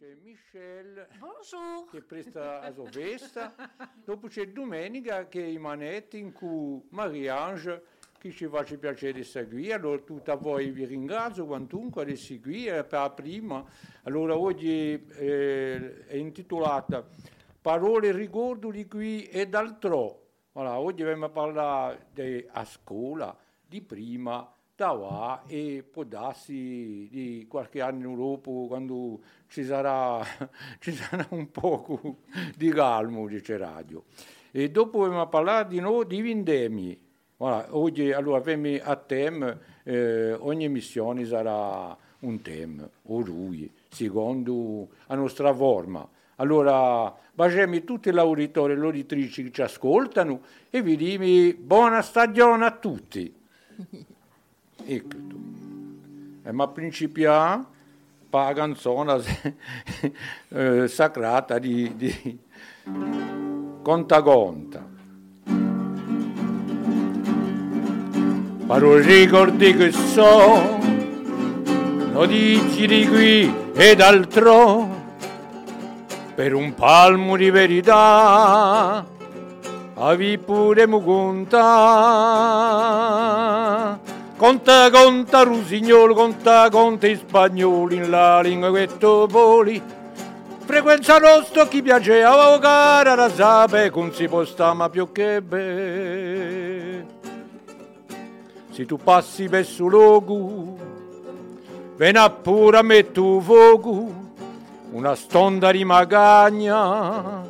c'è Michel Bonjour. che presta a Sovesta, dopo c'è Domenica che è i manetti in cui Marie-Ange che ci fa piacere di seguire, allora tutta voi vi ringrazio quantunque di seguire per la prima, allora oggi eh, è intitolata Parole e ricordo di qui e d'altro, voilà, oggi abbiamo parlato di, a scuola di prima là e può darsi di qualche anno dopo quando ci sarà, ci sarà un po' di calmo, dice radio. E dopo abbiamo parlato di noi di vendemmie. Voilà, oggi allora abbiamo a tema, eh, ogni missione sarà un tema, o lui, secondo la nostra forma. Allora, baciamo tutti gli auditori e le auditrici che ci ascoltano e vi dico buona stagione a tutti. Ecco tu. E ma principiamo per la canzone eh, sacrata di, di Conta Conta. Parole ricordi che so, notizie di qui e d'altro, per un palmo di verità, avi pure mu conta. Conta, conta, rusignolo, conta, conta in spagnolo, in la lingua che tu voli. Frequenza nostra chi piace a cara, la sape, non si può ma più che bene. Se tu passi per su luogo, ven pure a me tu fuoco, una stonda di magagna,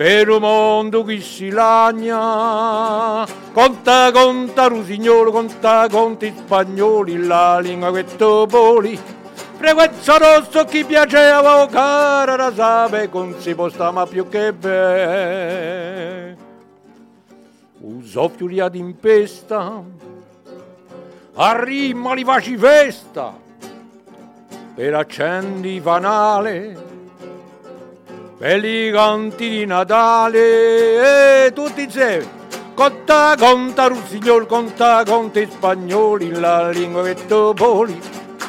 per un mondo che si lagna. Conta, conta, rusignolo, conta, conta in spagnolo, la lingua che tu voli. Frequenza rosso chi piaceva, cara, la sape, non si può stare ma più che bene. Un soffio di impesta, arrima li faci festa per accendi fanale per i canti di Natale e tutti insieme. Conta conta russignol conta conta in la lingua che tu voli.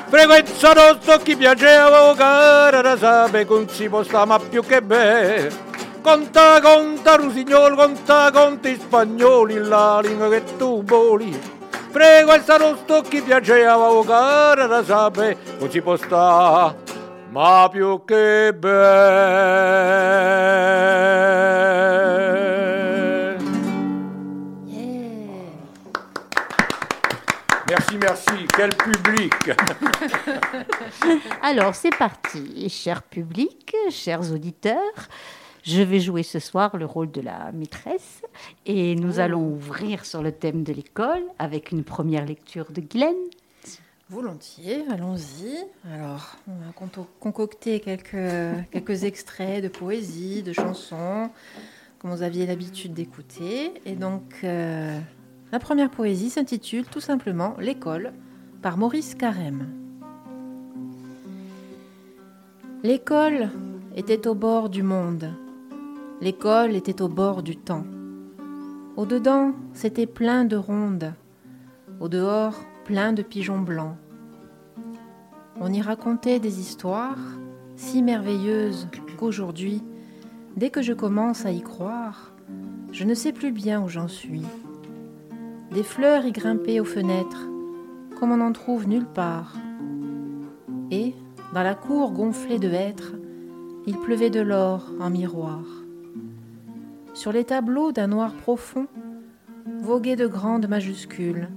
Frequenza nostra chi piaceva cara la sape non si può stare ma più che bene. Conta conta russignol conta conta in la lingua che tu voli. Prego il sarosto chi piaceva cara la sape non si può sta ma più che bene Yeah. merci merci quel public Alors, c'est parti, cher public, chers auditeurs. Je vais jouer ce soir le rôle de la maîtresse et nous allons ouvrir sur le thème de l'école avec une première lecture de Glenn. Volontiers, allons-y. Alors, on va conto- concocter quelques, quelques extraits de poésie, de chansons, comme vous aviez l'habitude d'écouter. Et donc, euh, la première poésie s'intitule tout simplement L'école par Maurice Carême. L'école était au bord du monde. L'école était au bord du temps. Au-dedans, c'était plein de rondes. Au dehors, plein de pigeons blancs. On y racontait des histoires si merveilleuses qu'aujourd'hui, dès que je commence à y croire, je ne sais plus bien où j'en suis. Des fleurs y grimpaient aux fenêtres, comme on n'en trouve nulle part. Et, dans la cour gonflée de hêtres, il pleuvait de l'or en miroir. Sur les tableaux d'un noir profond, voguaient de grandes majuscules,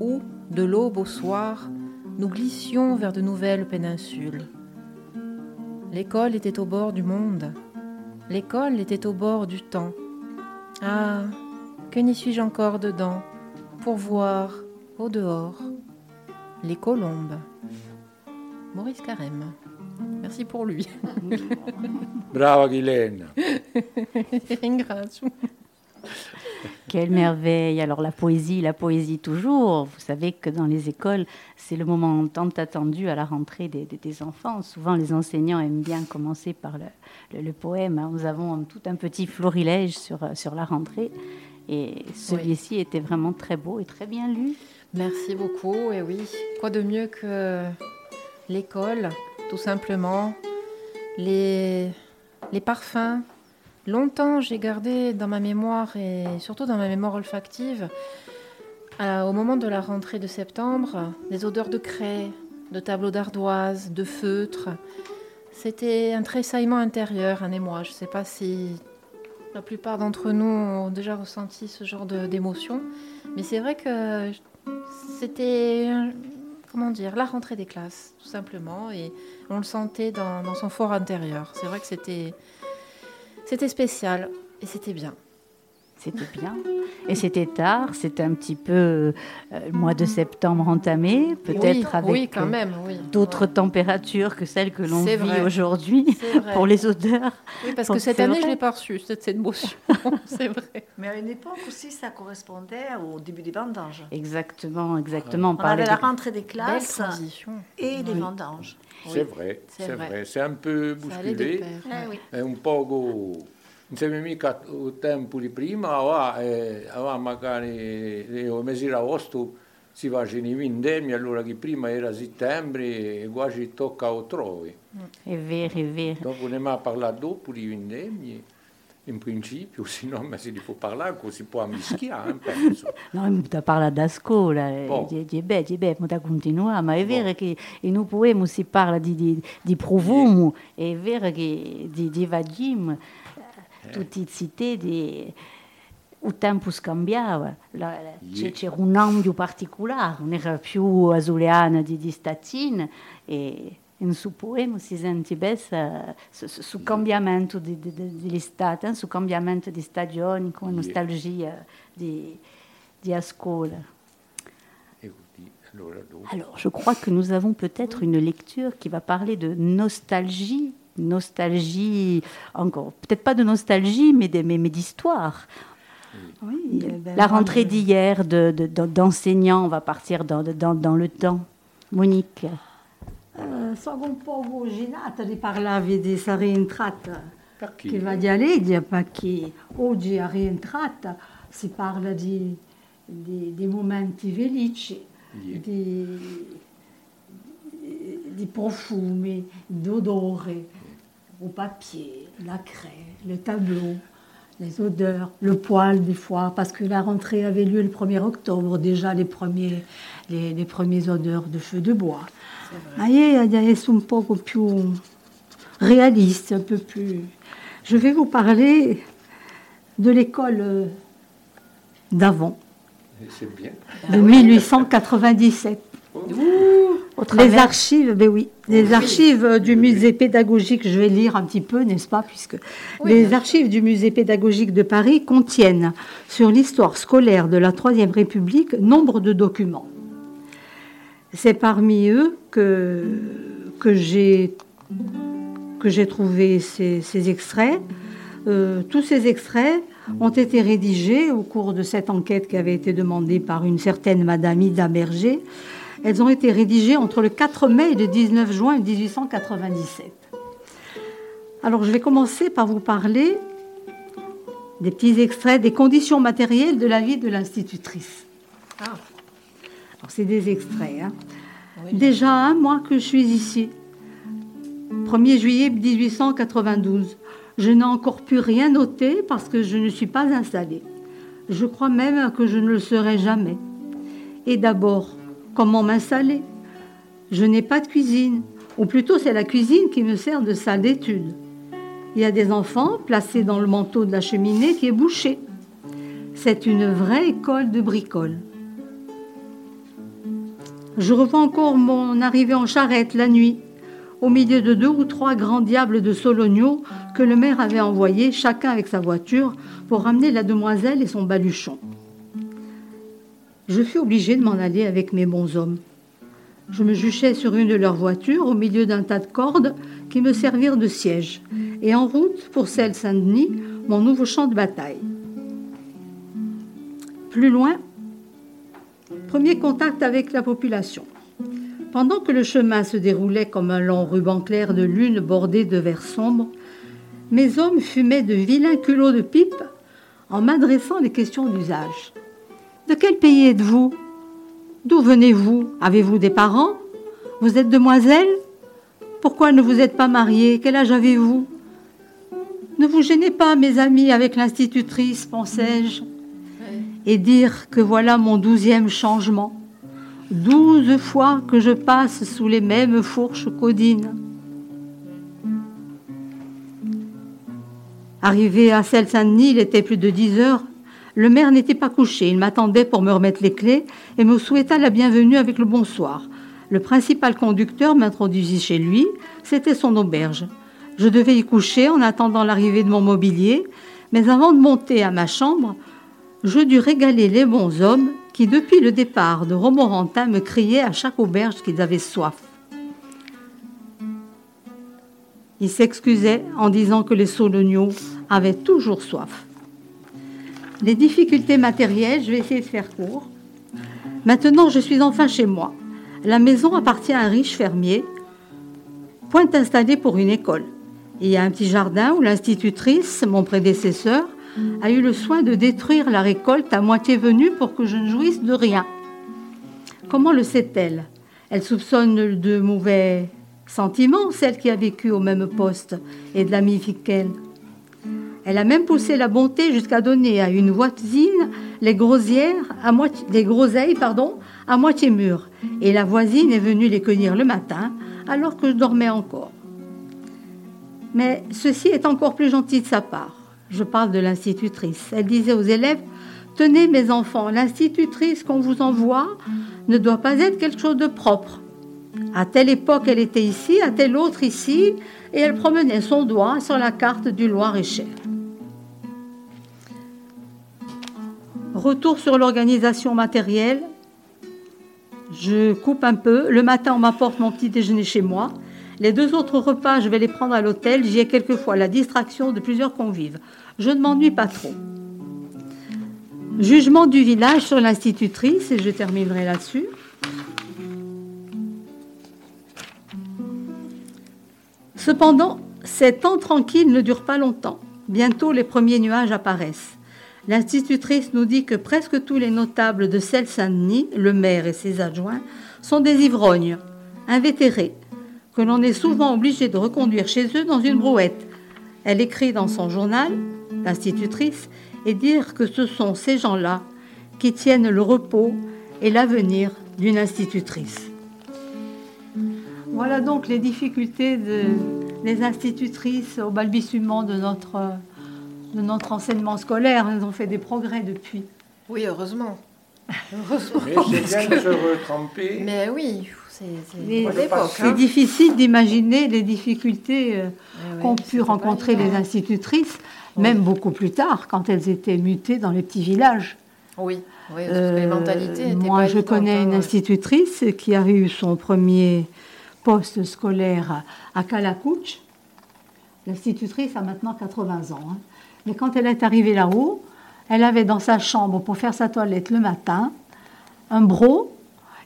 où, de l'aube au soir, nous glissions vers de nouvelles péninsules. L'école était au bord du monde, l'école était au bord du temps. Ah, que n'y suis-je encore dedans pour voir, au dehors, les colombes? Maurice Carême. Merci pour lui. Ghislaine Ringrazio. Quelle merveille Alors la poésie, la poésie toujours. Vous savez que dans les écoles, c'est le moment tant attendu à la rentrée des, des- des enfants. Souvent, les enseignants aiment bien commencer par le, le- le poème. hein. Nous avons tout un petit florilège sur, euh, sur la rentrée. Et celui-ci était vraiment très beau et très bien lu. Merci beaucoup. Et oui, quoi de mieux que l'école, tout simplement, les, les parfums. Longtemps, j'ai gardé dans ma mémoire et surtout dans ma mémoire olfactive, euh, au moment de la rentrée de septembre, les odeurs de craie, de tableaux d'ardoise, de feutre. C'était un tressaillement intérieur, un émoi. Je ne sais pas si la plupart d'entre nous ont déjà ressenti ce genre d'émotion, mais c'est vrai que c'était, comment dire, la rentrée des classes, tout simplement, et on le sentait dans, dans son fort intérieur. C'est vrai que c'était, c'était spécial et c'était bien. C'était bien. Et c'était tard, c'était un petit peu euh, le mois de septembre entamé, peut-être avec euh, d'autres températures que celles que l'on vit aujourd'hui pour les odeurs. Oui, parce que cette année, je n'ai pas reçu cette émotion, c'est vrai. Mais à une époque aussi, ça correspondait au début des vendanges. Exactement, exactement. On avait la rentrée des classes et les vendanges. C'est vrai, c'est vrai. C'est un peu bousculé. Eh un peu non siamo mica il tempo di prima, aveva, eh, aveva magari nel mese di agosto si facevano i vendemmi, allora che prima era settembre e quasi tocca o trovi. È vero, è vero. Dopo ne abbiamo parlato dopo di vendemmi, in principio, se no ma si può parlare si può mischiare, penso. no, mi da parlare da scuola, oh. di, di, beh, di, beh, da continuare, ma è vero oh. che in noi poemo si parla di, di, di profumo, è vero che di, di vagim, tutti i cité di il tempo scambiava, c'era un ambito particolare, non era più azuleana di, di statine e in suo poema si sente bene su, su cambiamento di, di, dell'estate, su cambiamento di stagioni, con nostalgia di, di scuola. Alors, je crois que nous avons peut-être une lecture qui va parler de nostalgie nostalgie, encore, peut-être pas de nostalgie, mais, mais, d'histoire. Oui, eh ben, la rentrée d'hier d'enseignants, de, on va partir dans, dans, dans le temps. Monique. Sono un po' voginata di parlare di questa rientrata che va di Aledia, perché oggi a rientrata si parla di, di, di momenti felici, yeah. di, di profumi, d'odori au papier, la craie, le tableau, les odeurs, le poil des fois, parce que la rentrée avait lieu le 1er octobre, déjà les, premiers, les, les premières odeurs de feu de bois. Elles sont un peu plus réalistes, un peu plus. Je vais vous parler de l'école d'avant, de 1897 les archives, ben oui, les archives du musée pédagogique, je vais lire un petit peu, n'est-ce pas, puisque les archives du musée pédagogique de Paris contiennent sur l'histoire scolaire de la Troisième République nombre de documents. C'est parmi eux que, que j'ai que j'ai trouvé ces, extraits. Euh, tous ces extraits ont été rédigés au cours de cette enquête qui avait été demandée par une certaine Madame Ida Berger elles ont été rédigées entre le 4 mai et le 19 juin 1897. Alors je vais commencer par vous parler des petits extraits des conditions matérielles de la vie de l'institutrice. Ah. Alors c'est des extraits. Hein. Déjà un mois que je suis ici. 1er juillet 1892. Je n'ai encore pu rien noter parce que je ne suis pas installée. Je crois même que je ne le serai jamais. Et d'abord, Comment m'installer Je n'ai pas de cuisine, ou plutôt c'est la cuisine qui me sert de salle d'étude. Il y a des enfants placés dans le manteau de la cheminée qui est bouché. C'est une vraie école de bricole. Je revois encore mon arrivée en charrette la nuit, au milieu de deux ou trois grands diables de Sologno que le maire avait envoyés, chacun avec sa voiture, pour ramener la demoiselle et son baluchon je fus obligé de m'en aller avec mes bons hommes. Je me juchais sur une de leurs voitures au milieu d'un tas de cordes qui me servirent de siège, et en route pour celle Saint-Denis, mon nouveau champ de bataille. Plus loin, premier contact avec la population. Pendant que le chemin se déroulait comme un long ruban clair de lune bordé de verre sombre, mes hommes fumaient de vilains culots de pipe en m'adressant des questions d'usage. De quel pays êtes-vous? D'où venez-vous? Avez-vous des parents? Vous êtes demoiselle? Pourquoi ne vous êtes pas mariés Quel âge avez-vous? Ne vous gênez pas, mes amis, avec l'institutrice, pensais-je, et dire que voilà mon douzième changement. Douze fois que je passe sous les mêmes fourches codines. Arrivé à Celle-Saint-Denis, il était plus de dix heures. Le maire n'était pas couché. Il m'attendait pour me remettre les clés et me souhaita la bienvenue avec le bonsoir. Le principal conducteur m'introduisit chez lui. C'était son auberge. Je devais y coucher en attendant l'arrivée de mon mobilier, mais avant de monter à ma chambre, je dus régaler les bons hommes qui, depuis le départ de Romorantin, me criaient à chaque auberge qu'ils avaient soif. Il s'excusait en disant que les Soloniaux avaient toujours soif. Les difficultés matérielles, je vais essayer de faire court. Maintenant, je suis enfin chez moi. La maison appartient à un riche fermier, point installé pour une école. Il y a un petit jardin où l'institutrice, mon prédécesseur, a eu le soin de détruire la récolte à moitié venue pour que je ne jouisse de rien. Comment le sait-elle? Elle soupçonne de mauvais Sentiment, celle qui a vécu au même poste et de l'amie. Elle a même poussé la bonté jusqu'à donner à une voisine les, à moitié, les groseilles à moitié mûres. Et la voisine est venue les cueillir le matin, alors que je dormais encore. Mais ceci est encore plus gentil de sa part. Je parle de l'institutrice. Elle disait aux élèves Tenez, mes enfants, l'institutrice qu'on vous envoie ne doit pas être quelque chose de propre. À telle époque, elle était ici, à telle autre ici, et elle promenait son doigt sur la carte du Loir-et-Cher. Retour sur l'organisation matérielle. Je coupe un peu. Le matin, on m'apporte mon petit déjeuner chez moi. Les deux autres repas, je vais les prendre à l'hôtel. J'y ai quelquefois la distraction de plusieurs convives. Je ne m'ennuie pas trop. Jugement du village sur l'institutrice, et je terminerai là-dessus. Cependant, ces temps tranquilles ne durent pas longtemps. Bientôt, les premiers nuages apparaissent. L'institutrice nous dit que presque tous les notables de Celle-Saint-Denis, le maire et ses adjoints, sont des ivrognes, invétérés, que l'on est souvent obligé de reconduire chez eux dans une brouette. Elle écrit dans son journal, l'institutrice, et dire que ce sont ces gens-là qui tiennent le repos et l'avenir d'une institutrice. Voilà donc les difficultés des institutrices au balbutiement de notre, de notre enseignement scolaire. Elles ont fait des progrès depuis. Oui, heureusement. heureusement Mais c'est bien de se retremper. Mais oui, c'est hein. difficile d'imaginer les difficultés euh, eh qu'ont pu rencontrer les institutrices, même beaucoup plus tard, quand elles étaient mutées dans les petits villages. Oui, oui euh, les mentalités. Moi, je connais hein, une institutrice qui a eu son premier poste scolaire à Calacouche. L'institutrice a maintenant 80 ans. Hein. Mais quand elle est arrivée là-haut, elle avait dans sa chambre pour faire sa toilette le matin un bro.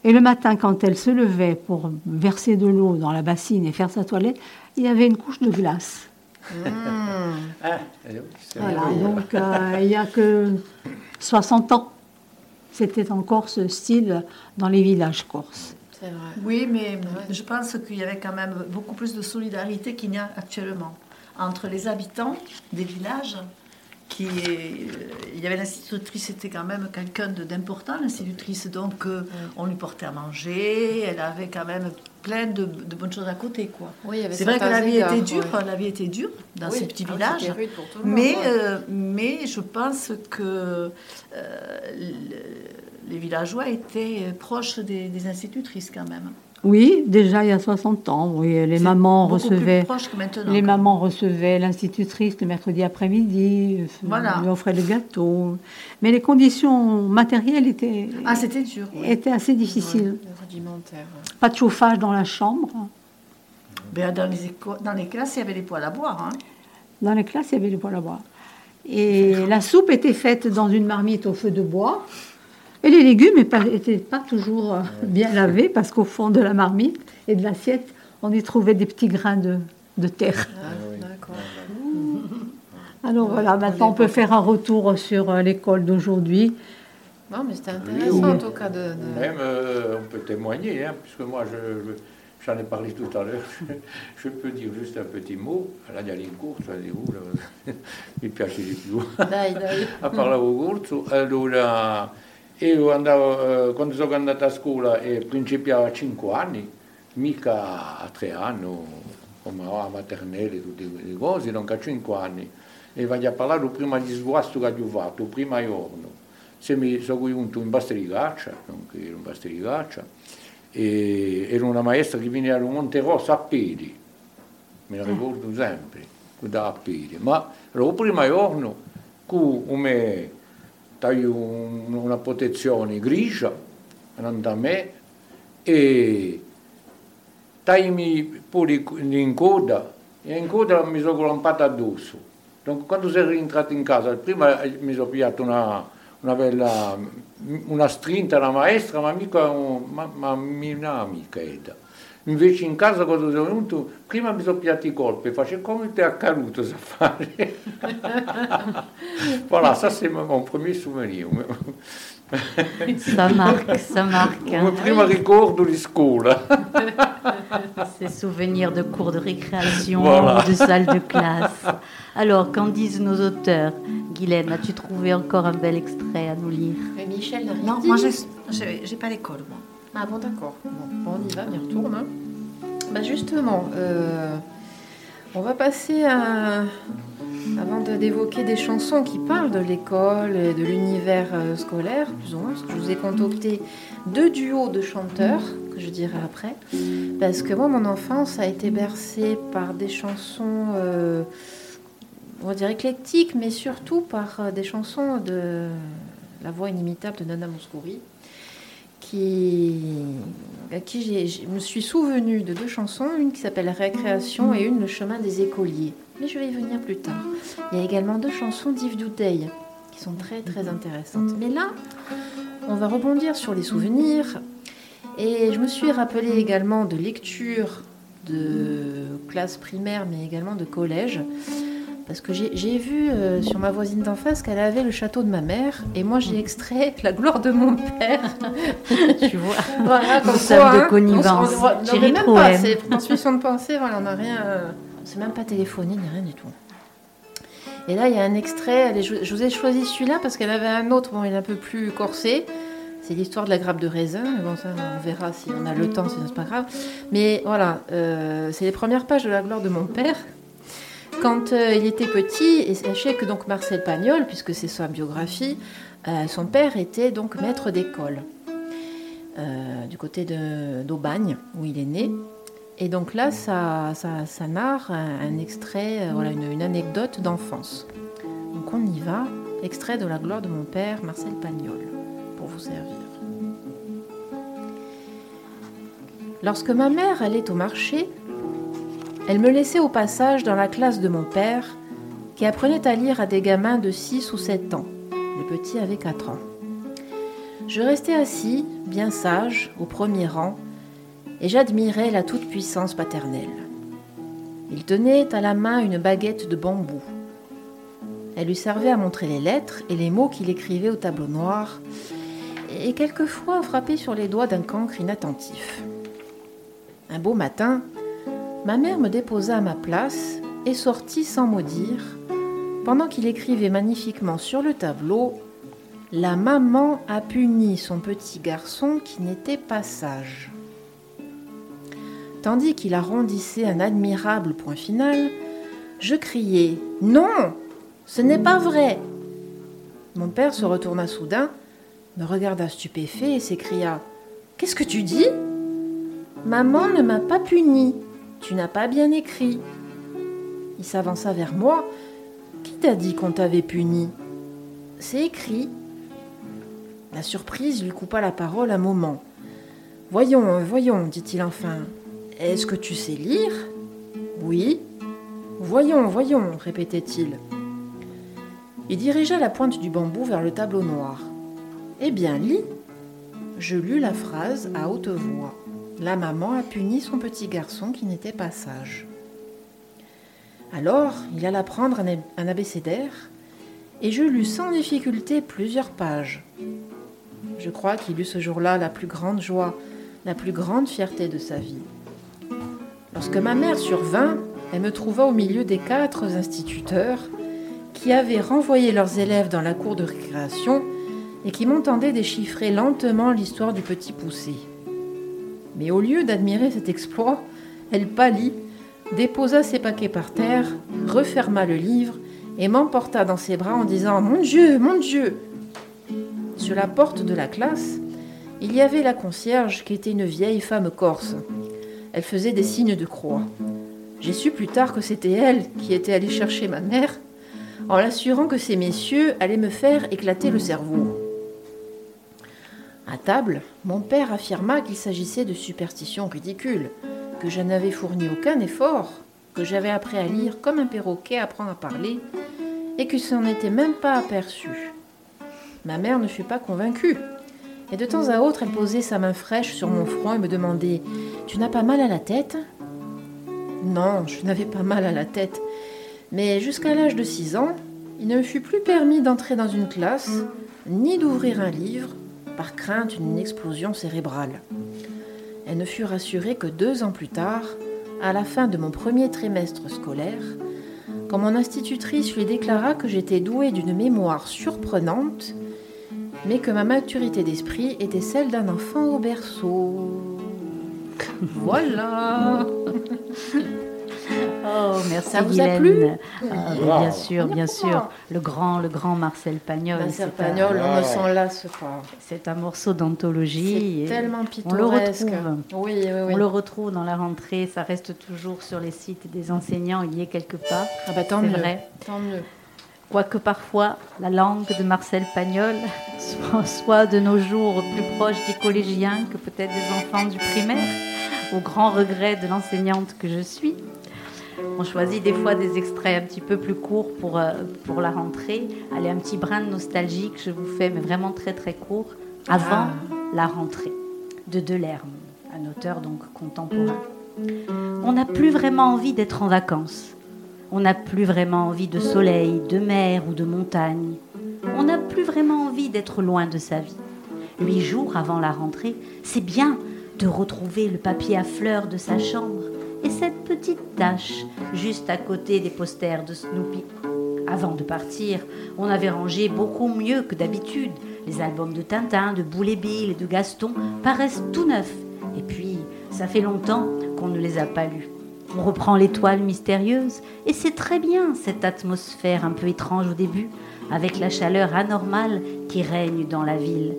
Et le matin, quand elle se levait pour verser de l'eau dans la bassine et faire sa toilette, il y avait une couche de glace. Mmh. Ah, voilà, donc euh, il n'y a que 60 ans. C'était encore ce style dans les villages corses. Oui, mais je pense qu'il y avait quand même beaucoup plus de solidarité qu'il n'y a actuellement entre les habitants des villages. Qui euh, il y avait l'institutrice, c'était quand même quelqu'un d'important, l'institutrice, donc euh, on lui portait à manger, elle avait quand même plein de, bonnes choses à côté, quoi. Oui, c'est vrai que la vie était dure, la vie était dure dans ces petits ah villages, mais euh, mais je pense que les villageois étaient proches des, institutrices quand même. Oui, déjà il y a 60 ans, oui, les mamans recevaient les mamans recevaient l'institutrice le mercredi après-midi, voilà. lui offraient le gâteau. Mais les conditions matérielles étaient ah, c'était dur, étaient assez difficiles. Pas de chauffage dans la chambre. Ben, dans, les dans les classes, il y avait des poêles à boire. Hein. Dans les classes, il y avait des poêles à boire. Et la soupe était faite dans une marmite au feu de bois. Et les légumes n'étaient pas toujours euh, bien lavés parce qu'au fond de la marmite et de l'assiette, on y trouvait des petits grains de, terre. Ah, Alors voilà, maintenant on peut faire un retour sur euh, l'école d'aujourd'hui. Non, mais c'était intéressant en tout cas de. Même, euh, on peut témoigner, hein, puisque moi je, j'en ai parlé tout à l'heure, je, peux dire juste un petit mot. Là, il y a les courses, les où, mi piace di più. Dai, dai. a parlare corso, allora, io andavo, quando sono andato a scuola e principiavo a 5 anni, mica a 3 anni, come a maternelle, tutte le cose, non a 5 anni. E voglio parlare prima di sguasto che ho fatto, prima giorno. Se mi sono venuto in Basterigaccia, non che ero in Basterigaccia, e era una maestra che veniva da Monterossa a piedi, me la ricordo sempre, da a piedi. Ma il primo giorno, come dai un, una protezione grigia, andando a me, e taimi pure in coda, e in coda mi sono colampato addosso. Dunque, quando sono rientrato in casa, prima mi sono pigliato una, una bella una strinta una maestra, ma mica ma, ma mia amica era. Invece in casa quando sono venuto, prima mi sono piatti i colpi, facevo come ti è accaduto a fare. voilà, ça c'est mon premier souvenir. ça marque, ça marque. Hein. Mon primo ricordo di scuola. Ces souvenirs de cours de récréation, voilà. de salle de classe. Alors, qu'en disent nos auteurs? Guylaine, as-tu trouvé encore un bel extrait à nous lire? Mais Michel Non, moi, j'ai pas l'école, moi. Ah bon, d'accord. On y va, on y retourne. Hein. Bah justement, euh, on va passer à, avant d'évoquer des chansons qui parlent de l'école et de l'univers euh, scolaire, plus ou moins, je vous ai concocté deux duos de chanteurs, que je dirai après, parce que moi, mon enfance a été bercée par des chansons, euh, on va dire éclectiques, mais surtout par des chansons de la voix inimitable de Nana Mouskouri, qui, à qui je me suis souvenue de deux chansons, une qui s'appelle Récréation et une Le chemin des écoliers mais je vais y venir plus tard. Il y a également deux chansons d'Yves Douteil qui sont très très intéressantes. Mais là, on va rebondir sur les souvenirs. Et je me suis rappelé également de lectures de classe primaire, mais également de collège. Parce que j'ai vu euh, sur ma voisine d'en face qu'elle avait le château de ma mère, et moi j'ai extrait la gloire de mon père. tu vois, voilà, comme ça, de hein. connivence. On, on, on, même pas, c'est transmission de pensée, voilà, on n'a rien. Euh, c'est même pas téléphoné ni rien du tout. Et là, il y a un extrait. Je vous ai choisi celui-là parce qu'elle avait un autre, bon, il est un peu plus corsé. C'est l'histoire de la grappe de raisin. Bon, ça, on verra si on a le temps, sinon c'est pas grave. Mais voilà, euh, c'est les premières pages de la gloire de mon père. Quand euh, il était petit, et sachez que donc Marcel Pagnol, puisque c'est sa biographie, euh, son père était donc maître d'école du côté d'Aubagne, où il est né. Et donc là, ça, ça, narre un, extrait, euh, voilà, une, anecdote d'enfance. Donc on y va, extrait de La gloire de mon père, Marcel Pagnol, pour vous servir. Lorsque ma mère allait au marché, elle me laissait au passage dans la classe de mon père, qui apprenait à lire à des gamins de 6 ou 7 ans. Le petit avait 4 ans. Je restais assis, bien sage, au premier rang, et j'admirais la toute-puissance paternelle. Il tenait à la main une baguette de bambou. Elle lui servait à montrer les lettres et les mots qu'il écrivait au tableau noir, et quelquefois frapper sur les doigts d'un cancre inattentif. Un beau matin, ma mère me déposa à ma place et sortit sans mot dire, pendant qu'il écrivait magnifiquement sur le tableau La maman a puni son petit garçon qui n'était pas sage. Tandis qu'il arrondissait un admirable point final, je criai Non Ce n'est pas vrai Mon père se retourna soudain, me regarda stupéfait et s'écria Qu'est-ce que tu dis? Maman ne m'a pas puni. Tu n'as pas bien écrit. Il s'avança vers moi. Qui t'a dit qu'on t'avait puni? C'est écrit. La surprise lui coupa la parole un moment. Voyons, voyons, dit-il enfin. Est-ce que tu sais lire? Oui. Voyons, voyons, répétait-il. Il dirigea la pointe du bambou vers le tableau noir. Eh bien, lis. Je lus la phrase à haute voix. La maman a puni son petit garçon qui n'était pas sage. Alors, il alla prendre un abécédaire et je lus sans difficulté plusieurs pages. Je crois qu'il eut ce jour-là la plus grande joie, la plus grande fierté de sa vie. Lorsque ma mère survint, elle me trouva au milieu des quatre instituteurs qui avaient renvoyé leurs élèves dans la cour de récréation et qui m'entendaient déchiffrer lentement l'histoire du petit poussé. Mais au lieu d'admirer cet exploit, elle pâlit, déposa ses paquets par terre, referma le livre et m'emporta dans ses bras en disant Mon Dieu, mon Dieu Sur la porte de la classe, il y avait la concierge qui était une vieille femme corse. Elle faisait des signes de croix. J'ai su plus tard que c'était elle qui était allée chercher ma mère en l'assurant que ces messieurs allaient me faire éclater le cerveau. À table, mon père affirma qu'il s'agissait de superstitions ridicules, que je n'avais fourni aucun effort, que j'avais appris à lire comme un perroquet apprend à parler, et que s'en était même pas aperçu. Ma mère ne fut pas convaincue, et de temps à autre elle posait sa main fraîche sur mon front et me demandait Tu n'as pas mal à la tête? Non, je n'avais pas mal à la tête, mais jusqu'à l'âge de 6 ans, il ne me fut plus permis d'entrer dans une classe, ni d'ouvrir un livre, par crainte d'une explosion cérébrale. Elle ne fut rassurée que deux ans plus tard, à la fin de mon premier trimestre scolaire, quand mon institutrice lui déclara que j'étais douée d'une mémoire surprenante, mais que ma maturité d'esprit était celle d'un enfant au berceau. voilà Oh, merci Ça vous a plu Ah, Bien sûr, bien sûr. Le grand, le grand Marcel Pagnol. Marcel c'est un- Pagnol, on ne s'en lasse pas. C'est un morceau d'anthologie. C'est tellement On le pittoresque. retrouve. Oui, oui, oui. On le retrouve dans la rentrée. Ça reste toujours sur les sites des enseignants. Il y est quelque part. Ah bah tant mieux. vrai. Tant mieux. Quoique parfois, la langue de Marcel Pagnol soit, soit de nos jours plus proche des collégiens que peut-être des enfants du primaire, au grand regret de l'enseignante que je suis. On choisit des fois des extraits un petit peu plus courts pour, euh, pour la rentrée. Allez, un petit brin de nostalgie que je vous fais, mais vraiment très très court, avant la rentrée, de Delerme, un auteur donc contemporain. On n'a plus vraiment envie d'être en vacances. On n'a plus vraiment envie de soleil, de mer ou de montagne. On n'a plus vraiment envie d'être loin de sa vie. Huit jours avant la rentrée, c'est bien de retrouver le papier à fleurs de sa chambre et cette petite tache juste à côté des posters de Snoopy. Avant de partir, on avait rangé beaucoup mieux que d'habitude. Les albums de Tintin, de Boule et Bill et de Gaston paraissent tout neufs. Et puis, ça fait longtemps qu'on ne les a pas lus. On reprend l'étoile mystérieuse et c'est très bien cette atmosphère un peu étrange au début, avec la chaleur anormale qui règne dans la ville.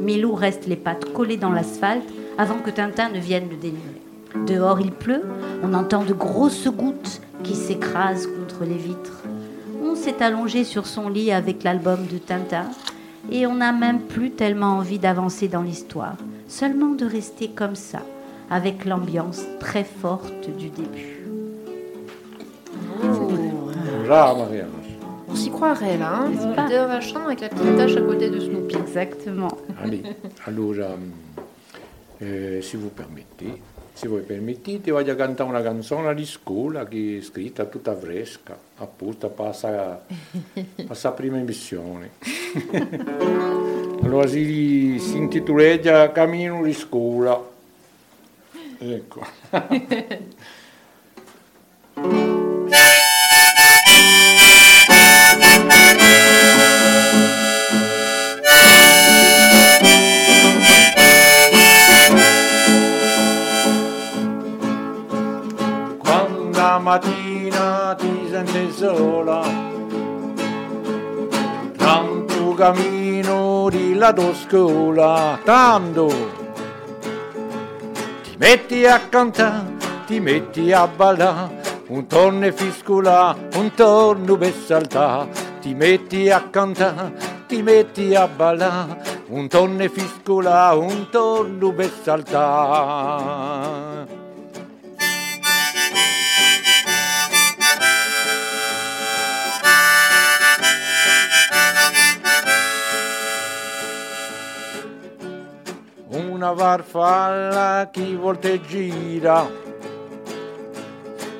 Milou reste les pattes collées dans l'asphalte avant que Tintin ne vienne le délivrer. Dehors il pleut, on entend de grosses gouttes qui s'écrasent contre les vitres. On s'est allongé sur son lit avec l'album de Tintin et on n'a même plus tellement envie d'avancer dans l'histoire, seulement de rester comme ça, avec l'ambiance très forte du début. Là, Marianne. On s'y croirait là, hein pas dans la chambre avec la petite tache à côté de Snoopy. Exactement. Allez, allora, eh, se vous permettez, se voi permettete, voglio cantare una canzone di scuola che è scritta tutta fresca, apposta per questa prima emissione. allora si, si intitoleggia Cammino di scuola. Ecco. mattina ti senti sola, tanto cammino di la tua scuola, tanto. Ti metti a cantare, ti metti a ballare, un tonno fiscola, un tonno per saltare, ti metti a cantare, ti metti a ballare, un tonno fiscola, un tonno per saltare. Una farfalla chi volte gira,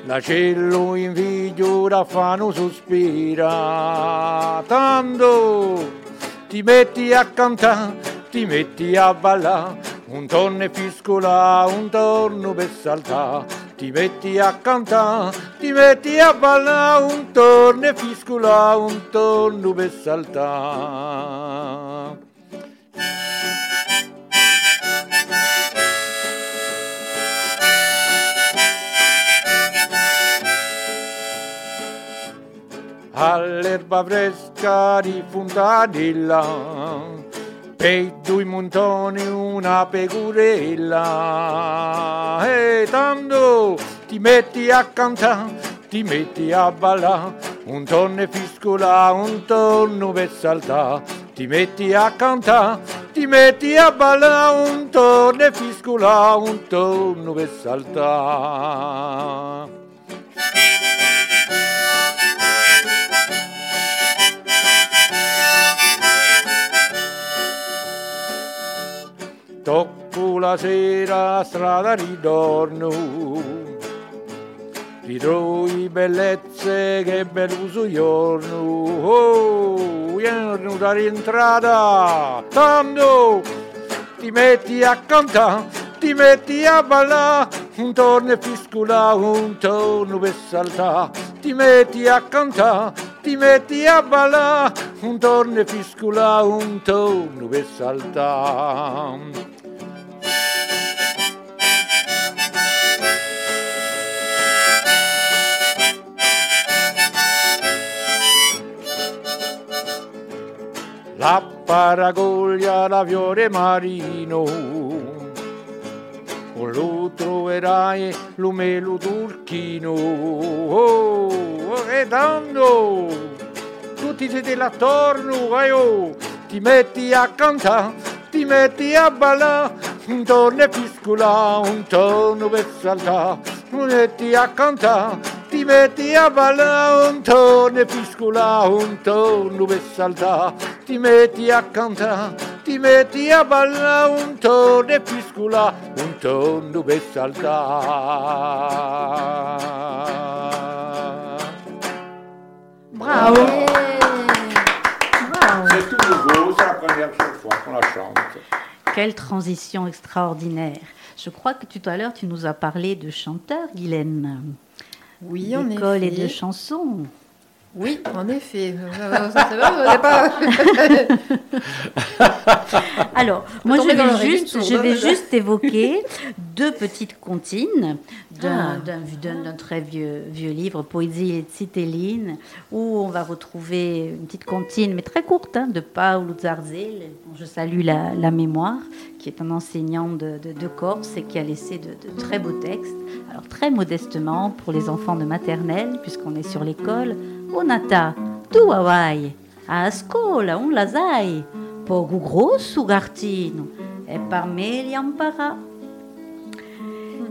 l'acello in figliura fanno sospira, tanto ti metti a cantare, ti metti a ballare, un tonno e fiscola, un tonno per saltare, ti metti a cantare, ti metti a ballare un torno e fiscola un torno per saltare. All'erba fresca di Fontadilla, per due montoni una pecorella, e tanto ti metti a cantare, ti metti a ballare, un tonno fiscola, un tonno per saltare. Ti metti a cantare, ti metti a ballare, un tonno fiscola, un tonno per saltare. Tocco la sera a strada ritorno, ritrovi bellezze che bello giorno. Oh, vieni da rientrata, tanto ti metti a cantare, ti metti a ballare, un torno e fiscola, un torno per saltare, ti metti a cantare, ti metti a ballare, un torno e fiscola, un torno per saltare. La paragoglia da fiore marino. Con lo troverai l'umelo turchino. Oh, e tanto, tutti siete là attorno, eh, oh, ti metti a cantare, ti metti a ballare, un torno e piscola, un torno per saltare, ti metti a cantare ti metti a ballare un tonno e piscola un tonno per saltare, ti metti a cantare, ti metti a ballare un tonno e piscola un tonno per saltare. Bravo. C'est tout nouveau, c'est la première fois qu'on la chante. Quelle transition extraordinaire. Je crois que tout à l'heure, tu nous as parlé de chanteurs, Guylaine. Oui, en D'école et effet. de chansons. Oui, en effet. Alors, moi, je vais, juste, je vais juste évoquer deux petites comptines d'un Ah. d'un- très vieux, vieux livre, Poésie et Citeline, où on va retrouver une petite comptine, mais très courte, hein, de Paolo Zarzel, dont je salue la, la mémoire, qui est un enseignant de, de- de Corse et qui a laissé de, de très beaux textes. Alors, très modestement, pour les enfants de maternelle, puisqu'on est sur l'école, Onata, tu vai a scuola un la sai, poco grosso cartino, e li impara.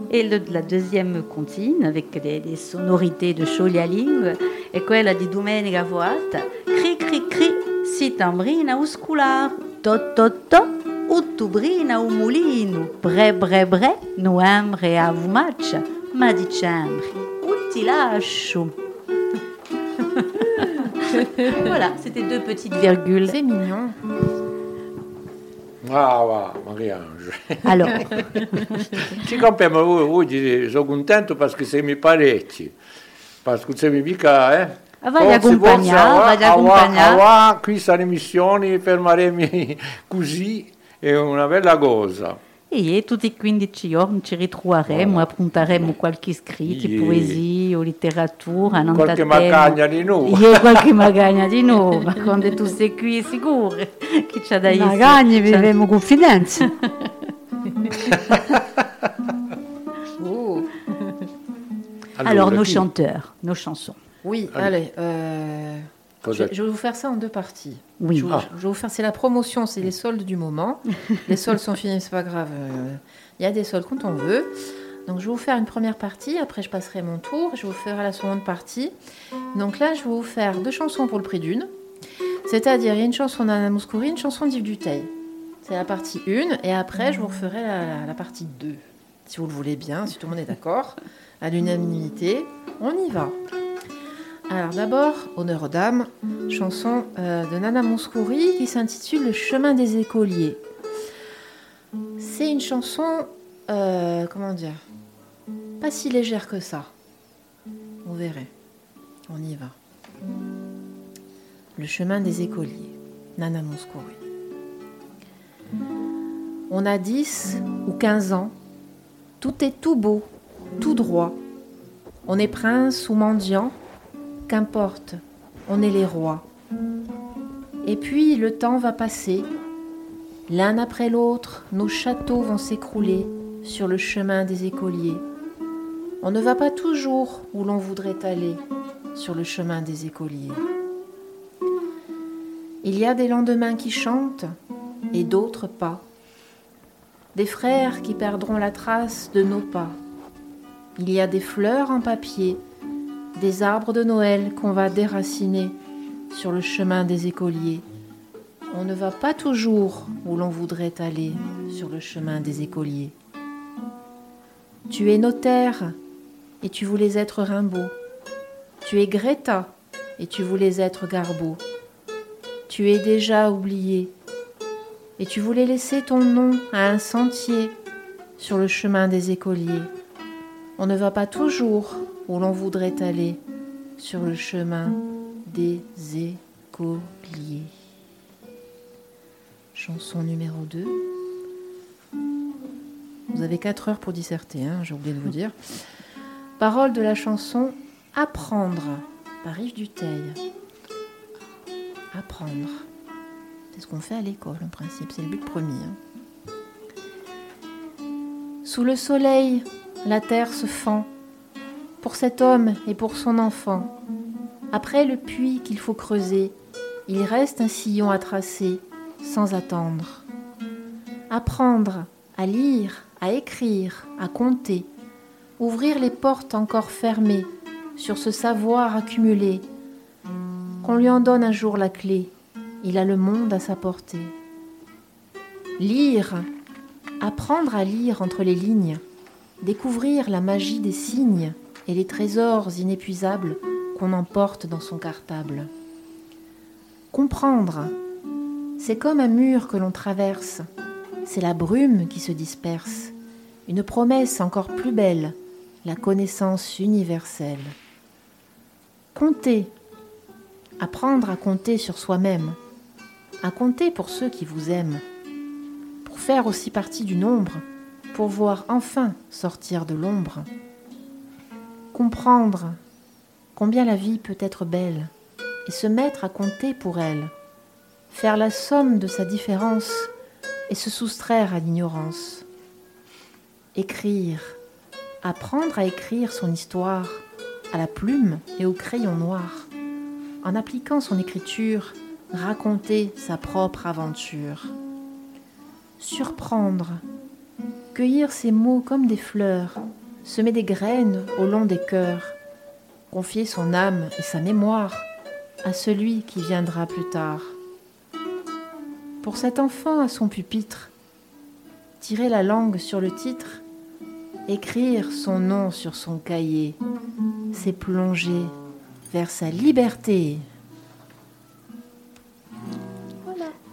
Et la deuxième comptine, avec des, sonorités de Cholialing, è quella di Domenica Voata, cri cri cri, si tambrina o scular, to to to, uttubrina o mulino, bre bre bre, noembre a vumaccia, ma dicembre, uti lascio. voilà, c'était deux petites virgules. C'est mignon. Brava Mariange. Alors, Ci compriamo voi, voi sono contento perché siamo parecchi. Perché siamo mica, eh? Ah, vai Forse, accompagnare, forse, vai ah, ah, accompagnare. ah, ah, qui sono emissioni, fermaremo così, è una bella cosa. E tutti i 15 giorni ci ritroveremo, appunteremo qualche scritto, Yeah. poesia o letteratura, non Qualche tatemo. magagna di noi. Yeah, qualche magagna di noi, ma quando tu sei qui sicuro che c'è da dire. Magagni, vivemo confidenza. Oh. Alors, nos chanteurs, nos chansons. Oui, Allez. allez. euh, je, je vais vous faire ça en deux parties. Oui. Je, Ah. je vais vous faire, c'est la promotion, c'est les soldes du moment. les soldes sont finis, c'est pas grave. euh, Il y a des soldes quand on veut. Donc je vais vous faire une première partie, après je passerai mon tour, je vous ferai la seconde partie. Donc là, je vais vous faire deux chansons pour le prix d'une. C'est-à-dire, il y a une chanson d'Anna Mouskouri, une chanson d'Yves Duteil. C'est la partie 1, et après, je vous referai la, la- la partie 2. Si vous le voulez bien, si tout le monde est d'accord, à l'unanimité, on y va. Alors d'abord, honneur aux dames, chanson euh, de Nana Mouskouri qui s'intitule Le chemin des écoliers. C'est une chanson, euh, comment dire, pas si légère que ça. Vous verrez. On y va. Le chemin des écoliers. Nana Mouskouri. On a 10 ou 15 ans. Tout est tout beau, tout droit. On est prince ou mendiant. Qu'importe, on est les rois. Et puis le temps va passer. L'un après l'autre, nos châteaux vont s'écrouler sur le chemin des écoliers. On ne va pas toujours où l'on voudrait aller sur le chemin des écoliers. Il y a des lendemains qui chantent et d'autres pas. Des frères qui perdront la trace de nos pas. Il y a des fleurs en papier, des arbres de Noël qu'on va déraciner sur le chemin des écoliers. On ne va pas toujours où l'on voudrait aller sur le chemin des écoliers. Tu es notaire et tu voulais être Rimbaud. Tu es Greta et tu voulais être Garbeau. Tu es déjà oublié et tu voulais laisser ton nom à un sentier sur le chemin des écoliers. On ne va pas toujours où l'on voudrait aller sur le chemin des écoliers. Chanson numéro 2. Vous avez 4 heures pour disserter, hein, j'ai oublié de vous dire. Parole de la chanson Apprendre par Yves Duteil. Apprendre. C'est ce qu'on fait à l'école en principe, c'est le but premier. hein. Sous le soleil, la terre se fend pour cet homme et pour son enfant. Après le puits qu'il faut creuser, il reste un sillon à tracer sans attendre. Apprendre à lire, à écrire, à compter, ouvrir les portes encore fermées sur ce savoir accumulé, qu'on lui en donne un jour la clé, il a le monde à sa portée. Lire, apprendre à lire entre les lignes, découvrir la magie des signes et les trésors inépuisables qu'on emporte dans son cartable. Comprendre, c'est comme un mur que l'on traverse, c'est la brume qui se disperse, une promesse encore plus belle, la connaissance universelle. Compter, apprendre à compter sur soi-même, à compter pour ceux qui vous aiment, pour faire aussi partie du nombre, pour voir enfin sortir de l'ombre. Comprendre combien la vie peut être belle et se mettre à compter pour elle, faire la somme de sa différence et se soustraire à l'ignorance. Écrire, apprendre à écrire son histoire à la plume et au crayon noir, en appliquant son écriture, raconter sa propre aventure. Surprendre, cueillir ses mots comme des fleurs, semer des graines au long des cœurs, confier son âme et sa mémoire à celui qui viendra plus tard. Pour cet enfant à son pupitre, tirer la langue sur le titre, écrire son nom sur son cahier, c'est plonger vers sa liberté.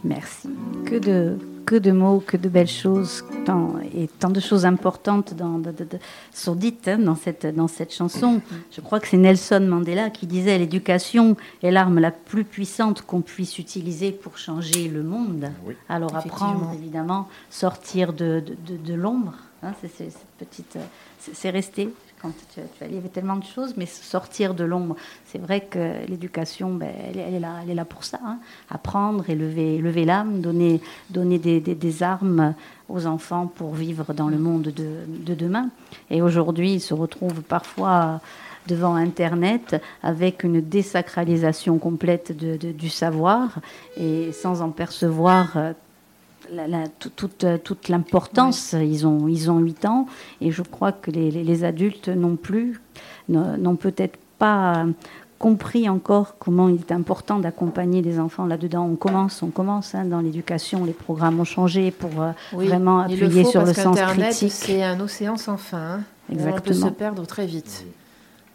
Merci. Que de, que de mots, que de belles choses, tant, et tant de choses importantes dans, de, de- de- sont dites hein, dans, cette, dans cette chanson. Je crois que c'est Nelson Mandela qui disait L'éducation est l'arme la plus puissante qu'on puisse utiliser pour changer le monde. Oui. Alors apprendre, évidemment, sortir de, de, de- de l'ombre. hein, c'est, c'est- cette petite, c'est, c'est resté. Quand tu, tu as- avait tellement de choses, mais sortir de l'ombre. C'est vrai que l'éducation, ben, elle, est- là, elle est là pour ça. hein. Apprendre, élever, élever l'âme, donner, donner des, armes aux enfants pour vivre dans le monde de, de demain. Et aujourd'hui, ils se retrouvent parfois devant Internet avec une désacralisation complète du savoir et sans en percevoir euh, la- la- tout- toute, euh, toute l'importance. Ils, ont, ils ont 8 ans et je crois que les, les- les adultes non plus, n'ont peut-être pas compris encore comment il est important d'accompagner des enfants là-dedans. On commence, on commence hein, dans l'éducation, les programmes ont changé pour euh, Oui, vraiment appuyer faut sur le parce sens qu'Internet, critique. C'est un océan sans fin. hein, On peut se perdre très vite.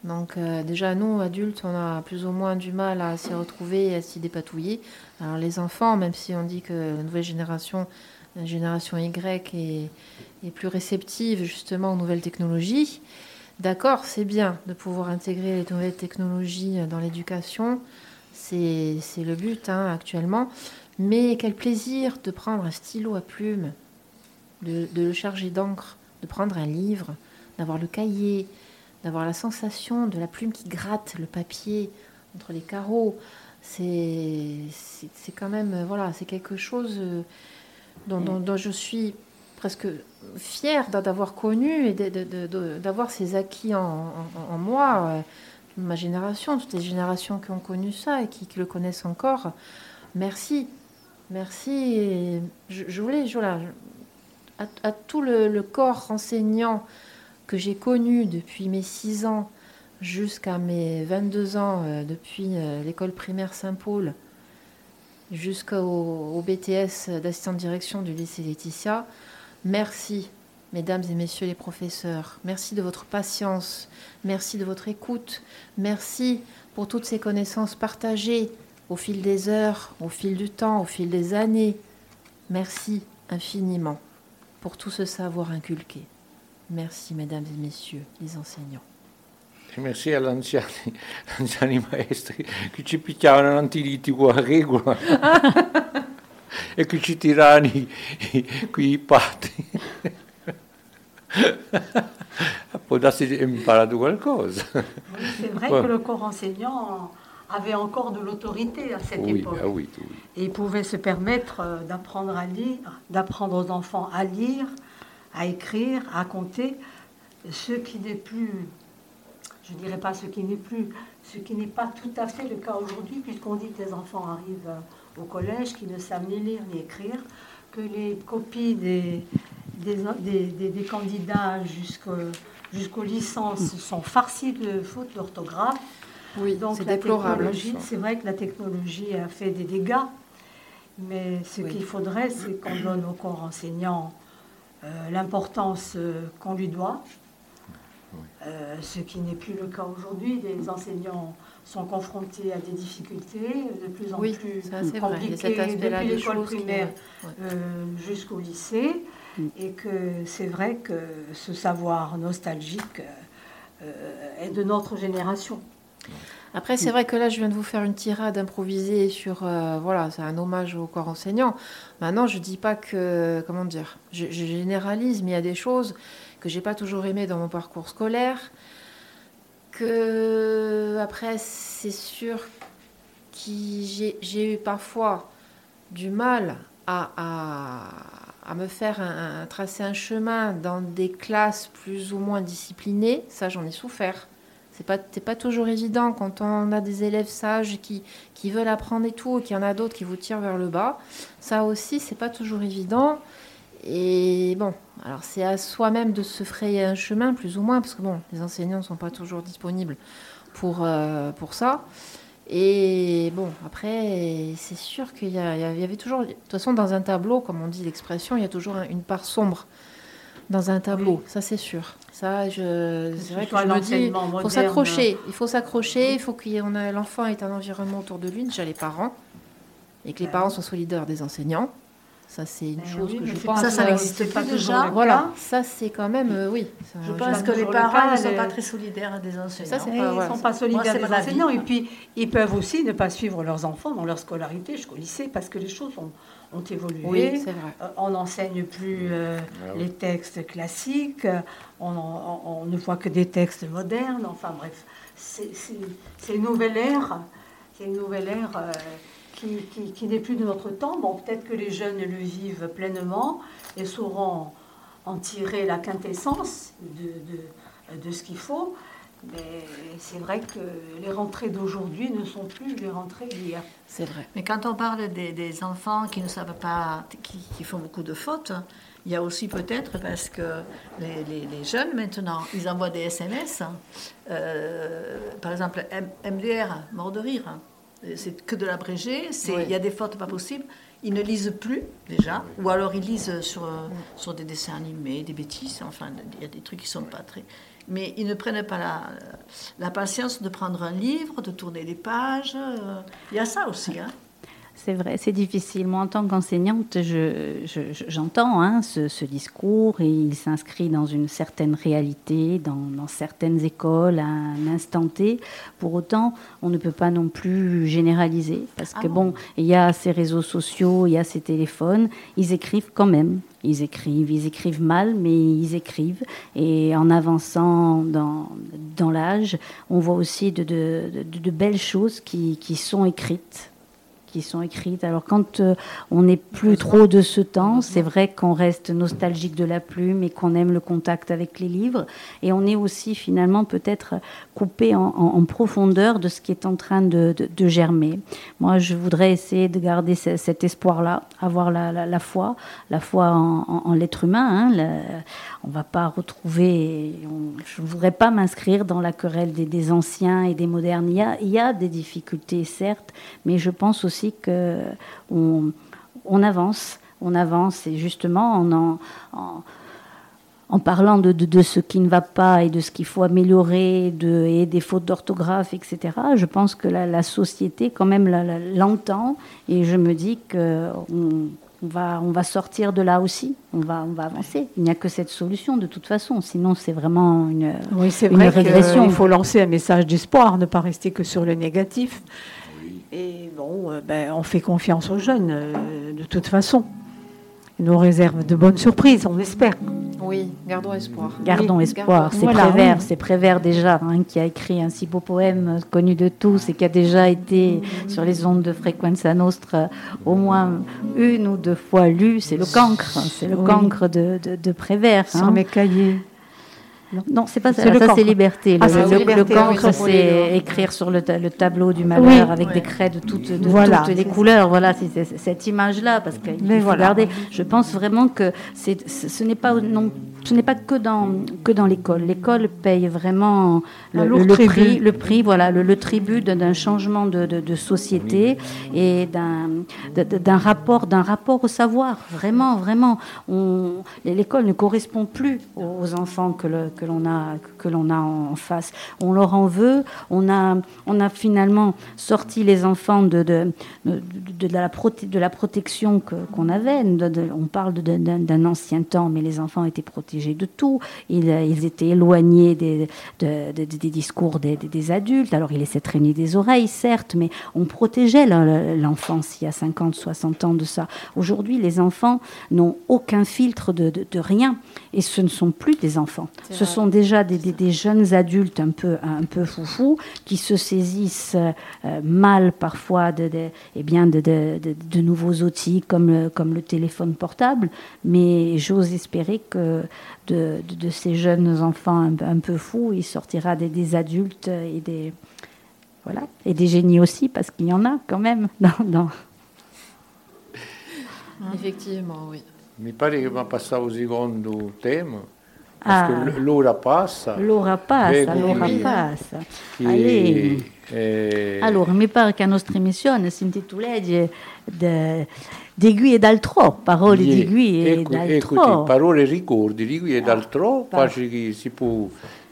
Donc euh, déjà, nous, adultes, on a plus ou moins du mal à s'y retrouver et à s'y dépatouiller. Alors les enfants, même si on dit que la nouvelle génération, la génération Y, est, plus réceptive justement aux nouvelles technologies, D'accord, c'est bien de pouvoir intégrer les nouvelles technologies dans l'éducation. C'est le but hein, actuellement. Mais quel plaisir de prendre un stylo à plume, de le charger d'encre, de prendre un livre, d'avoir le cahier, d'avoir la sensation de la plume qui gratte le papier entre les carreaux. C'est quand même, voilà, c'est quelque chose euh, dont, dont, je suis presque fière d'avoir connu et d'avoir ces acquis en, en, moi, euh, ma génération, toutes les générations qui ont connu ça et qui, le connaissent encore. Merci, merci. je, voulais, voilà, à, à tout le, le, corps enseignant que j'ai connu depuis mes 6 ans jusqu'à mes 22 ans, euh, depuis euh, l'école primaire Saint-Paul jusqu'au BTS d'assistant de direction du lycée Laetitia, merci, mesdames et messieurs les professeurs. Merci de votre patience. Merci de votre écoute. Merci pour toutes ces connaissances partagées au fil des heures, au fil du temps, au fil des années. Merci infiniment pour tout ce savoir inculqué. Merci, mesdames et messieurs les enseignants. Merci agli anziani, anziani maestri che ci picchiavano l'antilitico a regola e che ci tiravano qui i patti. Può darsi imparato qualcosa. C'est vrai que le corps enseignant avait encore de l'autorité à cette oui, époque. Ah oui, oui. Et il pouvait se permettre euh, d'apprendre à lire, d'apprendre aux enfants à lire, à écrire, à compter, ce qui n'est plus, je ne dirais pas ce qui n'est plus, ce qui n'est pas tout à fait le cas aujourd'hui, puisqu'on dit que les enfants arrivent euh, au collège, qui ne savent ni lire ni écrire, que les copies des, des, des, des, candidats jusqu'aux licences sont farcies de fautes d'orthographe. Oui, donc c'est déplorable. C'est vrai que la technologie a fait des dégâts, mais ce qu'il faudrait, c'est qu'on donne au corps enseignant l'importance euh, qu'on lui doit, euh, ce qui n'est plus le cas aujourd'hui. Les enseignants sont confrontés à des difficultés de plus en oui, plus ça, compliquées depuis l'école primaire qui... euh, jusqu'au lycée, mm. et que c'est vrai que ce savoir nostalgique euh, est de notre génération. Après, c'est vrai que là, je viens de vous faire une tirade improvisée sur, euh, voilà, c'est un hommage au corps enseignant. Maintenant, je dis pas que, comment dire, je, généralise, mais il y a des choses que j'ai pas toujours aimées dans mon parcours scolaire. Que après, c'est sûr que j'ai eu parfois du mal à, me faire tracer un chemin dans des classes plus ou moins disciplinées. Ça, j'en ai souffert. C'est pas, pas toujours évident quand on a des élèves sages qui, qui veulent apprendre et tout, et qu'il y en a d'autres qui vous tirent vers le bas. Ça aussi, c'est pas toujours évident. Et bon, alors c'est à soi-même de se frayer un chemin, plus ou moins, parce que bon, les enseignants ne sont pas toujours disponibles pour, euh, pour ça. Et bon, après, c'est sûr qu'il y, y, avait toujours, de toute façon, dans un tableau, comme on dit l'expression, il y a toujours une part sombre dans un tableau, oui. ça c'est sûr. Ça, je, c'est vrai que je me dis, il faut s'accrocher. Il faut s'accrocher. Il faut que l'enfant ait un environnement autour de lui, déjà les parents, et que les parents soient solidaires des enseignants. Ça, c'est une chose oui, que je pense. Ça, ça n'existe pas déjà. Voilà, ça, c'est quand même, euh, oui. Je pense que les parents ne sont pas très solidaires des enseignants. Ça, pas, ils ne sont pas solidaires Moi, des enseignants. Et puis, ils peuvent aussi ne pas suivre leurs enfants dans leur scolarité jusqu'au lycée parce que les choses ont, ont évolué. Oui, c'est vrai. Euh, on n'enseigne plus euh, ah, oui. les textes classiques. On, on, on, ne voit que des textes modernes. Enfin, bref, c'est une nouvelle ère. C'est une nouvelle ère. Euh, qui, qui, qui n'est plus de notre temps. Bon, peut-être que les jeunes le vivent pleinement et sauront en tirer la quintessence de, de, de ce qu'il faut. Mais c'est vrai que les rentrées d'aujourd'hui ne sont plus les rentrées d'hier. C'est vrai. Mais quand on parle des, des, enfants qui ne savent pas, qui, qui, font beaucoup de fautes, il y a aussi peut-être parce que les, les, les, jeunes maintenant, ils envoient des SMS. Euh, par exemple, MDR, mort de rire c'est que de l'abrégé, il oui. y a des fautes pas possibles. Ils ne lisent plus déjà, oui. ou alors ils lisent sur, oui. sur des dessins animés, des bêtises, enfin, il y a des trucs qui sont pas très. Mais ils ne prennent pas la, la patience de prendre un livre, de tourner les pages. Il y a ça aussi. Hein. C'est vrai, c'est difficile. Moi, en tant qu'enseignante, j'entends hein, ce, discours et il s'inscrit dans une certaine réalité, dans, certaines écoles, à un instant T. Pour autant, on ne peut pas non plus généraliser parce que, ah bon, il y a ces réseaux sociaux, il y a ces téléphones, ils écrivent quand même. Ils écrivent, ils écrivent mal, mais ils écrivent. Et en avançant dans, dans l'âge, on voit aussi de, de, de, belles choses qui, qui sont écrites qui sont écrites. Alors quand euh, on n'est plus trop de ce temps, c'est vrai qu'on reste nostalgique de la plume et qu'on aime le contact avec les livres. Et on est aussi finalement peut-être coupé en, profondeur de ce qui est en train de, germer. Moi, je voudrais essayer de garder cet espoir-là, avoir la, foi, la foi en, l'être humain. Hein, on ne va pas retrouver, je ne voudrais pas m'inscrire dans la querelle des, anciens et des modernes. Il y, a, des difficultés, certes, mais je pense aussi qu'on on avance, on avance et justement en, en, parlant de, de, ce qui ne va pas et de ce qu'il faut améliorer de, et des fautes d'orthographe, etc., je pense que la, société quand même l'entend et je me dis qu'on on va, on va sortir de là aussi, on va, on va avancer. Il n'y a que cette solution de toute façon, sinon c'est vraiment une, oui, c'est vrai régression. Il faut lancer un message d'espoir, ne pas rester que sur le négatif. Et bon, euh, ben, on fait confiance aux jeunes, euh, de toute façon. Nous réservent de bonnes surprises, on espère. Oui, gardons espoir. Gardons espoir. C'est Prévert, c'est Prévert déjà, hein, qui a écrit un si beau poème connu de tous et qui a déjà été sur les ondes de Frequenza Nostra au moins une ou deux fois lu. C'est le cancre, hein, c'est le cancre de, de, Prévert. Sans hein. mes cahiers. Non, c'est pas ça. Ça, c'est liberté. Ah, le, cancre, c'est écrire sur le, tableau du malheur avec des craies de toutes, les couleurs. Voilà, c'est cette image-là, parce qu'il faut. Je pense vraiment que ce n'est pas non ce n'est pas que dans, que dans l'école. L'école paye vraiment le, prix, le prix, voilà, le, tribut d'un changement de, de, société et d'un rapport, d'un rapport au savoir. Vraiment, vraiment, l'école ne correspond plus aux enfants que l'on a, que l'on a en face. On leur en veut. On a, on a finalement sorti les enfants de, de, de, la, de la protection qu'on avait. on parle d'un ancien temps, mais les enfants étaient protégés de tout. Ils, ils étaient éloignés des, des discours des, des, adultes. Alors, il laissait traîner des oreilles, certes, mais on protégeait l'enfance il y a 50, 60 ans de ça. Aujourd'hui, les enfants n'ont aucun filtre de, de, rien. Et ce ne sont plus des enfants. Ce sont déjà des, des, jeunes adultes un peu, un peu foufous qui se saisissent euh, mal parfois de, de, eh bien de, de, nouveaux outils comme le, comme le téléphone portable. Mais j'ose espérer que de, de, ces jeunes enfants un, peu fous, il sortira des, des, adultes et des, voilà, et des génies aussi, parce qu'il y en a quand même dans... dans... Effectivement, oui. Mi pare che va passare al secondo tema. Parce ah. que l'ora passa. L'ora passa, l'ora passa. Allez. Eh... Allora, mi pare che la nostra emissione si intitoleggia di Gui e d'altro, parole di Gui e d'altro. Ecco, parole ricordi di Gui e d'altro, ah, si può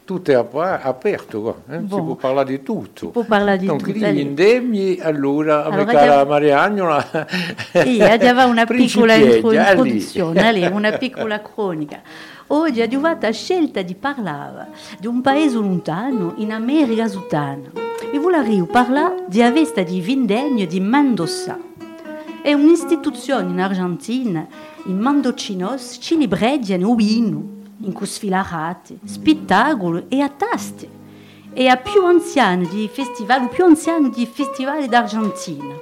tutto è aperto, eh? bon. si può parlare di tutto. Si può parlare di Donc, tutto. Quindi indemni, allora, allora avec la Mariagnola... Sì, aveva una piccola introduzione, una piccola cronica. Oggi è arrivata la scelta di parlare di un paese lontano, in America Sudana. E volevo parlare di Avesta di Vindegno di Mendoza. È un'istituzione in Argentina, in Mandocinos, ci librediano vino, in cui sfilarate, spettacolo e a taste. E a più anziano di festival, più anziano di festivali d'Argentina.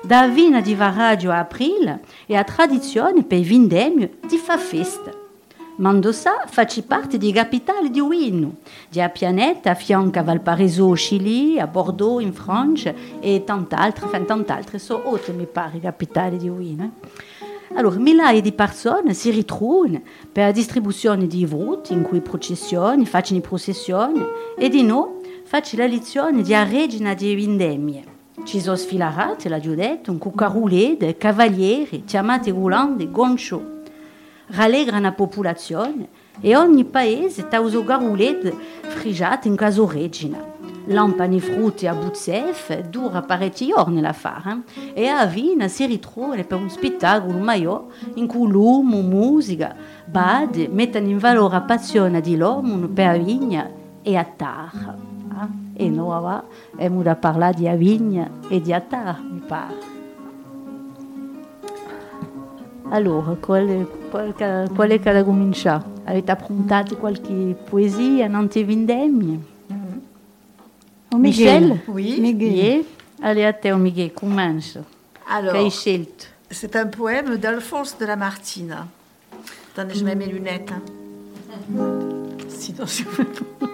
Da vina di Varaggio a aprile e a tradizione per Vindegno di fa festa. Mendoza facci parte di capitale di Wino, di a Pianeta, a fianco a Valparaiso, Chili, a Bordeaux, in Francia e tant'altre, enfin, tant'altre, sono tutte, mi pare, capitali di Wino. Eh. Allora, migliaia di persone si ritrovano per la distribuzione di voti, in cui processioni, facciano processioni, e di no, faccio la lezione di regina di vendemmie. Ci sono sfilarate, l'ha già detto, un cuccarulè, cavalieri, chiamate rulande, goncio rallegra la popolazione e ogni paese ha uso garulet frigiato in caso regina. lampani frutti a buzzef, dura parecchi giorni la fare, e a Vina si ritrova per un spettacolo maior in cui l'uomo, musica, bad, mettono in valore la passione di l'uomo per la vigna e a terra. E noi abbiamo da parlare di vigna e di terra, mi pare. Allora, quale, quale, quale che cominciare? Avete approntato qualche poesia, non ti vendemmie? Mm-hmm. Oh, Michel? Oui. Miguel. Allez, à te, Miguel, commence. Alors, c'est un poème d'Alphonse de Lamartine. Attendez, je mets mes lunettes. Hein. Sinon, je peux pas.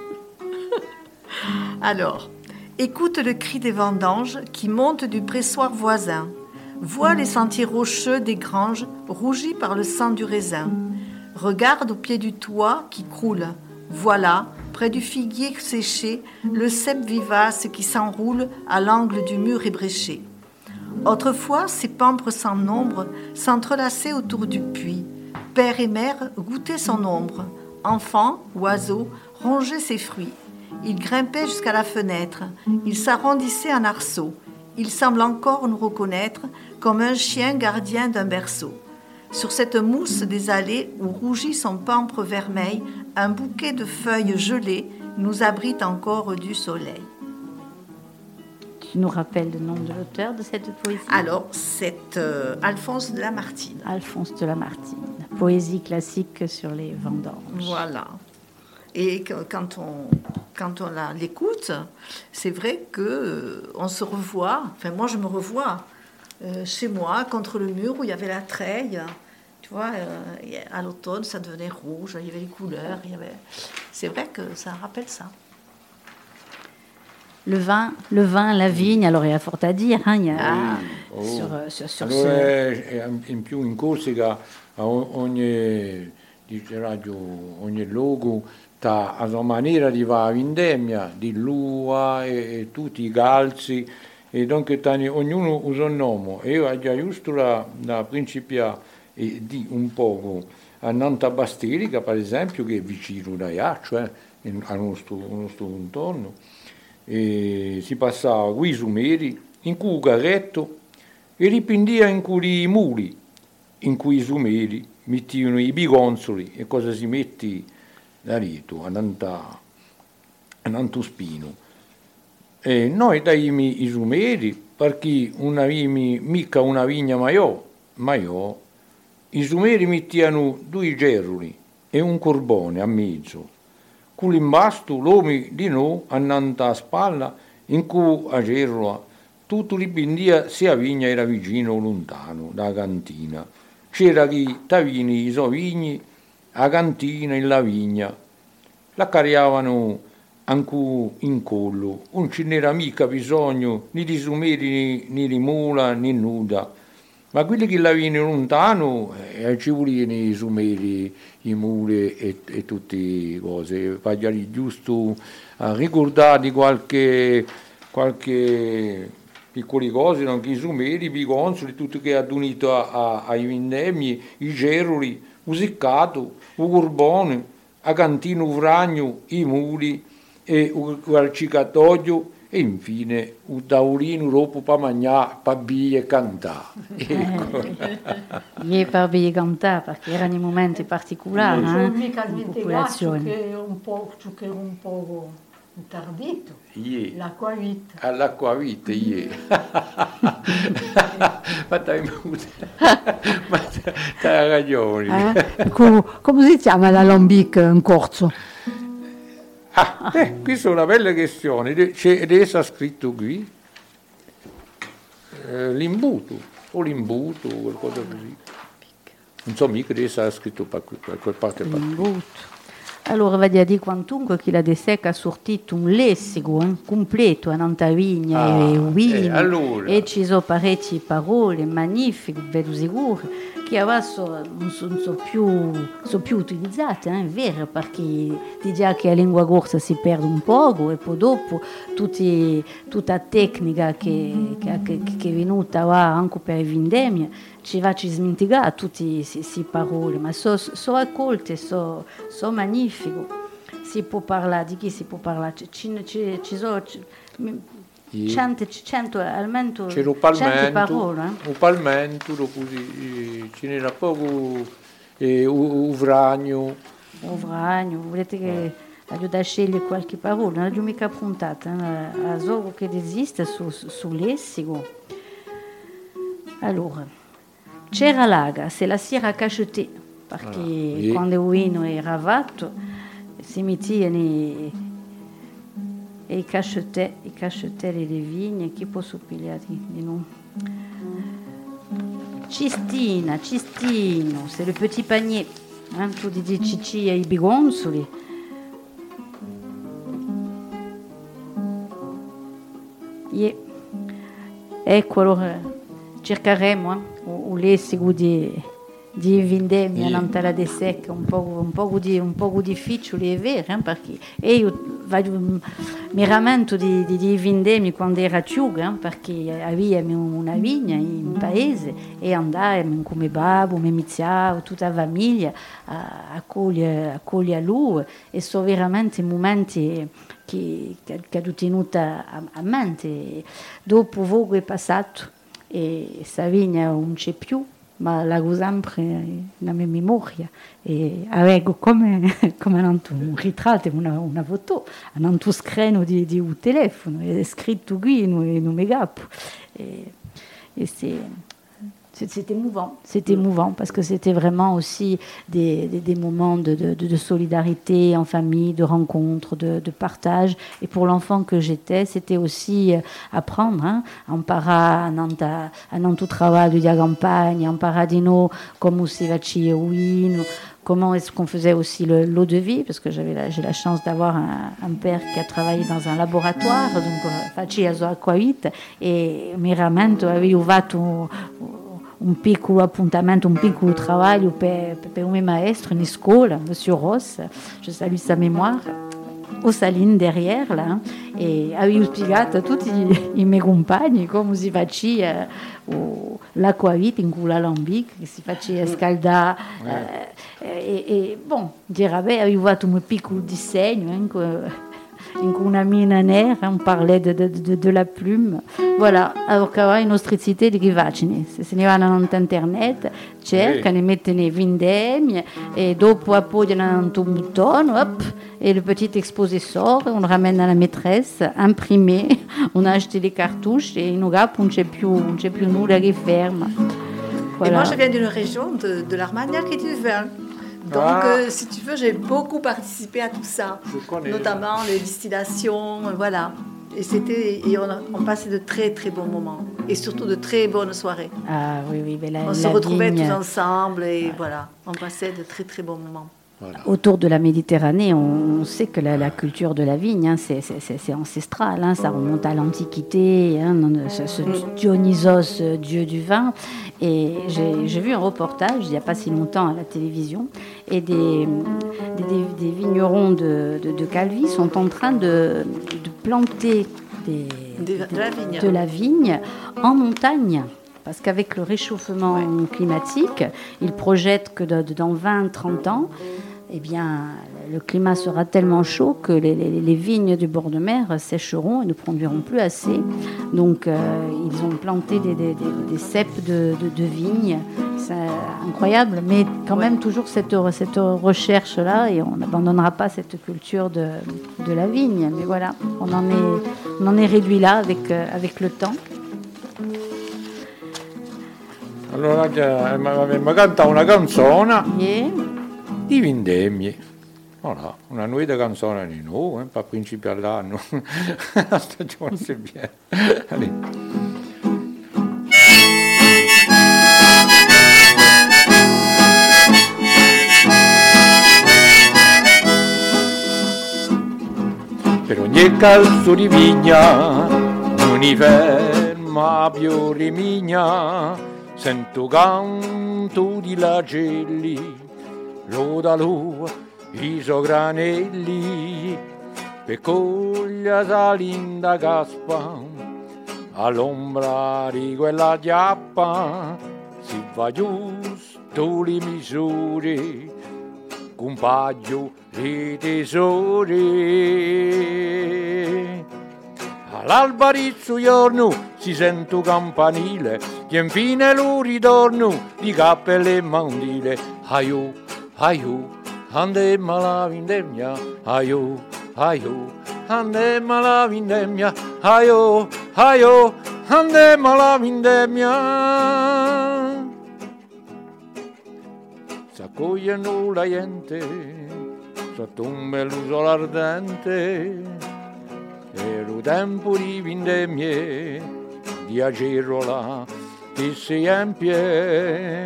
Alors, écoute le cri des vendanges qui montent du pressoir voisin. Vois les sentiers rocheux des granges rougis par le sang du raisin. Regarde au pied du toit qui croule. Voilà, près du figuier séché, le cep vivace qui s'enroule à l'angle du mur ébréché. Autrefois, ces pampres sans nombre s'entrelaçaient autour du puits. Père et mère goûtaient son ombre. Enfants, oiseaux, rongeaient ses fruits. Il grimpait jusqu'à la fenêtre. Il s'arrondissait en arceaux. Il semble encore nous reconnaître comme un chien gardien d'un berceau. Sur cette mousse des allées où rougit son pampre vermeil, un bouquet de feuilles gelées nous abrite encore du soleil. Tu nous rappelles le nom de l'auteur de cette poésie? Alors, c'est euh, Alphonse de Lamartine. Alphonse de Lamartine, poésie classique sur les vendanges. Voilà. Et quand on, quand on l'écoute, c'est vrai que euh, on se revoit, enfin moi je me revois euh, chez moi, contre le mur où il y avait la treille. Tu vois, euh, à l'automne, ça devenait rouge, il y avait les couleurs. Il y avait... C'est vrai que ça rappelle ça. Le vin, le vin, la vigne, alors il y a fort à dire. Hein, il y a, ah. oh. sur, sur, sur allora, ce... in più in Corsica a ogni, radio, ogni luogo ha la sua maniera di fare la vendemmia, di lua e, e tutti i calzi e dunque tani, ognuno usa un nome. Io ho giusto la, la principia eh, di un poco a Nanta Bastilica, per esempio, che è vicino da Iaccio, eh, al nostro, nostro contorno. E si passava qui su Meri, in cui carretto, e ripendia in cui i muli, in cui i sumeri mettevano i bigonzoli e cosa si metti da rito, a Nanta, a Nantuspino. E noi daimi i sumeri perché una vimi, mica una vigna maiò, maiò, i sumeri mettiano due geruli e un corbone a mezzo. Con l'imbasto l'uomo di noi andando a spalla in cui a gerola tutto l'ibindia sia vigna era vicino o lontano da cantina. C'era chi tavini i sovigni a cantina in la vigna. La cariavano anche in collo, non ce n'era mica bisogno né di sumeri né di mula né nuda. Ma quelli che la viene lontano eh, ci volevano i sumeri, i muli e, e tutte cose. Voglio giusto a ricordare qualche, qualche piccole cose, anche i sumeri, i bigonzoli, tutto che ha unito ai vendemmi, i geroli, il seccato, il corbone, a cantino, il ragno, i muli e un cicatoio e infine un taurino dopo per mangiare, per bere e cantare. Ecco. e per bere e cantare, perché erano i momenti particolari. Non eh? mica dimenticato che un po', che un po' interdito. Yeah. L'acquavite. All'acquavite, yeah. ma t'hai ma t'hai ragione. Eh? Come si chiama l'alambic in corso? Ah, eh, questa è una bella questione, c'è, ed è scritto qui eh, l'imbuto, o l'imbuto, qualcosa così. Non so mica se è scritto per quel parte. L'imbuto. Allora va a dire quantunque che la De Seca ha sortito un lessico un completo a Nantavigna ah, e Wien eh, allora. e ci sono parecchie parole magnifiche, vedo sicuro che adesso non sono so più, so più, utilizzate, eh, è vero, perché di già che la lingua corsa si perde un poco e poi dopo tutti, tutta la tecnica che, che, che, è venuta anche per le vendemmie ci va a tutte queste parole, ma sono so accolte, sono so magnifiche. si può parlare, di chi si può parlare? Ci, sono. Cento, cento, almeno lo cento palmento, parole. eh? un palmento, dopo si- ce n'era poco, e u- uvragno, Un vragno, volete che aiuta a scegliere qualche parola? Non l'ho mica puntata, eh, a solo che esiste su, su, lessico. Allora, c'era l'aga, se la si era cachetée, perché Ah, quando uno era fatto, si mettevano e, e i cachetè, i cachetè le vigne, chi può suppigliare di noi? Cistina, cistino, c'est le petit panier. Hein, tu dis cici ai bigonzoli. Yeah. Ecco, allora cercheremo eh, un, un lessico di, di vendemmia Yeah. in tela de secca, un po', un po' di, un po' difficile, è vero, eh, perché e io vado- mi rammento di, di, di vendemmie quando era giù, eh, perché avevamo una vigna in paese e andavamo come babbo, mia zia, tutta la famiglia a, a cogliere a, cogliere a lui e sono veramente momenti che, che, che ho tenuto a, a mente. Dopo poco è passato e questa vigna non c'è più, ma la ho sempre nella mia memoria e avevo come, come un ritratto, una, una foto, un schermo di, di un telefono, è scritto qui in un megapo. Et, et c'est c'est- c'était émouvant, c'était émouvant parce que c'était vraiment aussi des, des, des moments de, de, de solidarité en famille, de rencontres, de, de partage. Et pour l'enfant que j'étais, c'était aussi euh, apprendre, hein, en para, en travail de la campagne, en paradino, comme si va comment est-ce qu'on faisait aussi le- l'eau de vie, parce que j'avais la- j'ai la chance d'avoir un, un père qui a travaillé dans un laboratoire, donc euh, faccia zo acquavit, e mi piccolo appuntamento, un piccolo travail per, per un mio maestro in scuola, Monsieur Ross, je salue sa mémoire, au Saline derrière là, e avevo spiegato a tutti i miei compagni come si faceva o l'acquavit in cui l'alambic, che si faceva scaldare. eh, e, e bon, dire, vabbè, avevo fatto un piccolo disegno in cui, in cui una mina nera, on parlait de, de, de, de la plume. Voilà, alors qu'aveva une ostricité di rivacini. Se se ne vanno su internet, cercano, e mettono i vendemmie, e dopo appoggiano un bouton, hop, et le petit exposé sort, on le ramène à la maîtresse, imprimé, on a acheté les cartouches, et in Ugap, non c'è più, non c'è più nulla che ferma. Et Voilà. moi, je viens d'une région de, de l'Armagnac et du vin. Donc, Ah. euh, si tu veux, j'ai beaucoup participé à tout ça, je connais. notamment les distillations, euh, voilà. Et c'était, et on, a- on passait de très très bons moments, et surtout de très bonnes soirées. Ah oui, oui, mais la, On se retrouvait vigne, tous ensemble, et voilà, on passait de très très bons moments. Voilà. Autour de la Méditerranée, on, sait que la, la culture de la vigne, hein, c'est- c'est c'est- c'est ancestral, hein, ça remonte à l'Antiquité, hein, ce, ce Dionysos, euh, dieu du vin. Et j'ai j'ai vu un reportage il n'y a pas si longtemps à la télévision, et des, des, des- des vignerons de, de, de Calvi sont en train de, de planter des, De- de la vigne. de la vigne en montagne. Parce qu'avec le réchauffement climatique, ils projettent que de- de- dans 20-30 ans, eh bien, le climat sera tellement chaud que les, les- les vignes du bord de mer sécheront et ne produiront plus assez. Donc, euh, ils ont planté des, des- des- des ceps de, de- de vignes. C'est incroyable, mais quand même toujours cette, cette recherche-là et on n'abandonnera pas cette culture de, de la vigne. Mais voilà, on en est, on en est réduit là avec, euh, avec le temps. Allora eh, mi mi canta una canzone di vendemmie. Voilà, una nuova canzone di noi, eh, per principio all'anno. La stagione si viene. Per ogni calzo di vigna non mi ferma più rimigna sento canto di lagelli Rodalù, Isogranelli, Pecoglia Salinda Gaspa, all'ombra di quella giappa si va giusto le misure, compaggio di tesori. All'alba di giorno si sento campanile, che infine lo ritorno di cappelle e mandile, aiuto aiù, andiamo alla vendemmia, aiù, aiù, andiamo alla vendemmia, aiù, aiù, andiamo alla vendemmia. S'accogliano la gente sotto un bel sole ardente e lo tempo di vendemmie di agerola che si empie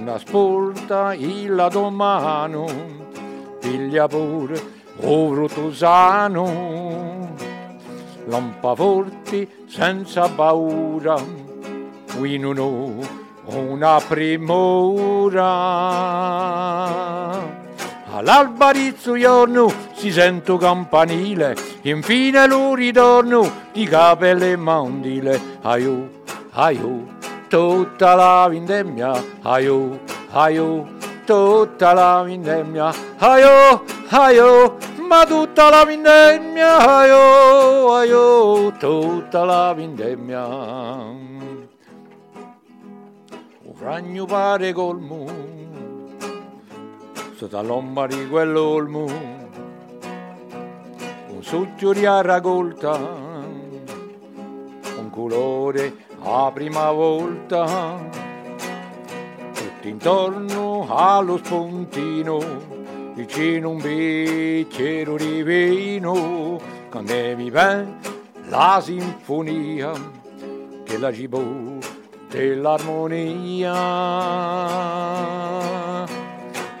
una sporta il domano piglia pure ovro tosano lampa forti senza paura qui non ho una primora All'alba rizzo giorno si sento campanile, infine lo ritorno di capelle e mandile. Aiù, aiù, tutta la vendemmia, aiù, aiù, tutta la vendemmia, aiù, aiù, ma tutta la vendemmia, aiù, aiù, tutta la vendemmia. Un ragno pare colmo sotto l'omba di quell'olmo, un succhio di raccolta, un colore a prima volta, tutto intorno allo spuntino, vicino un bicchiere di vino, cantevi ben la sinfonia che la cibò dell'armonia.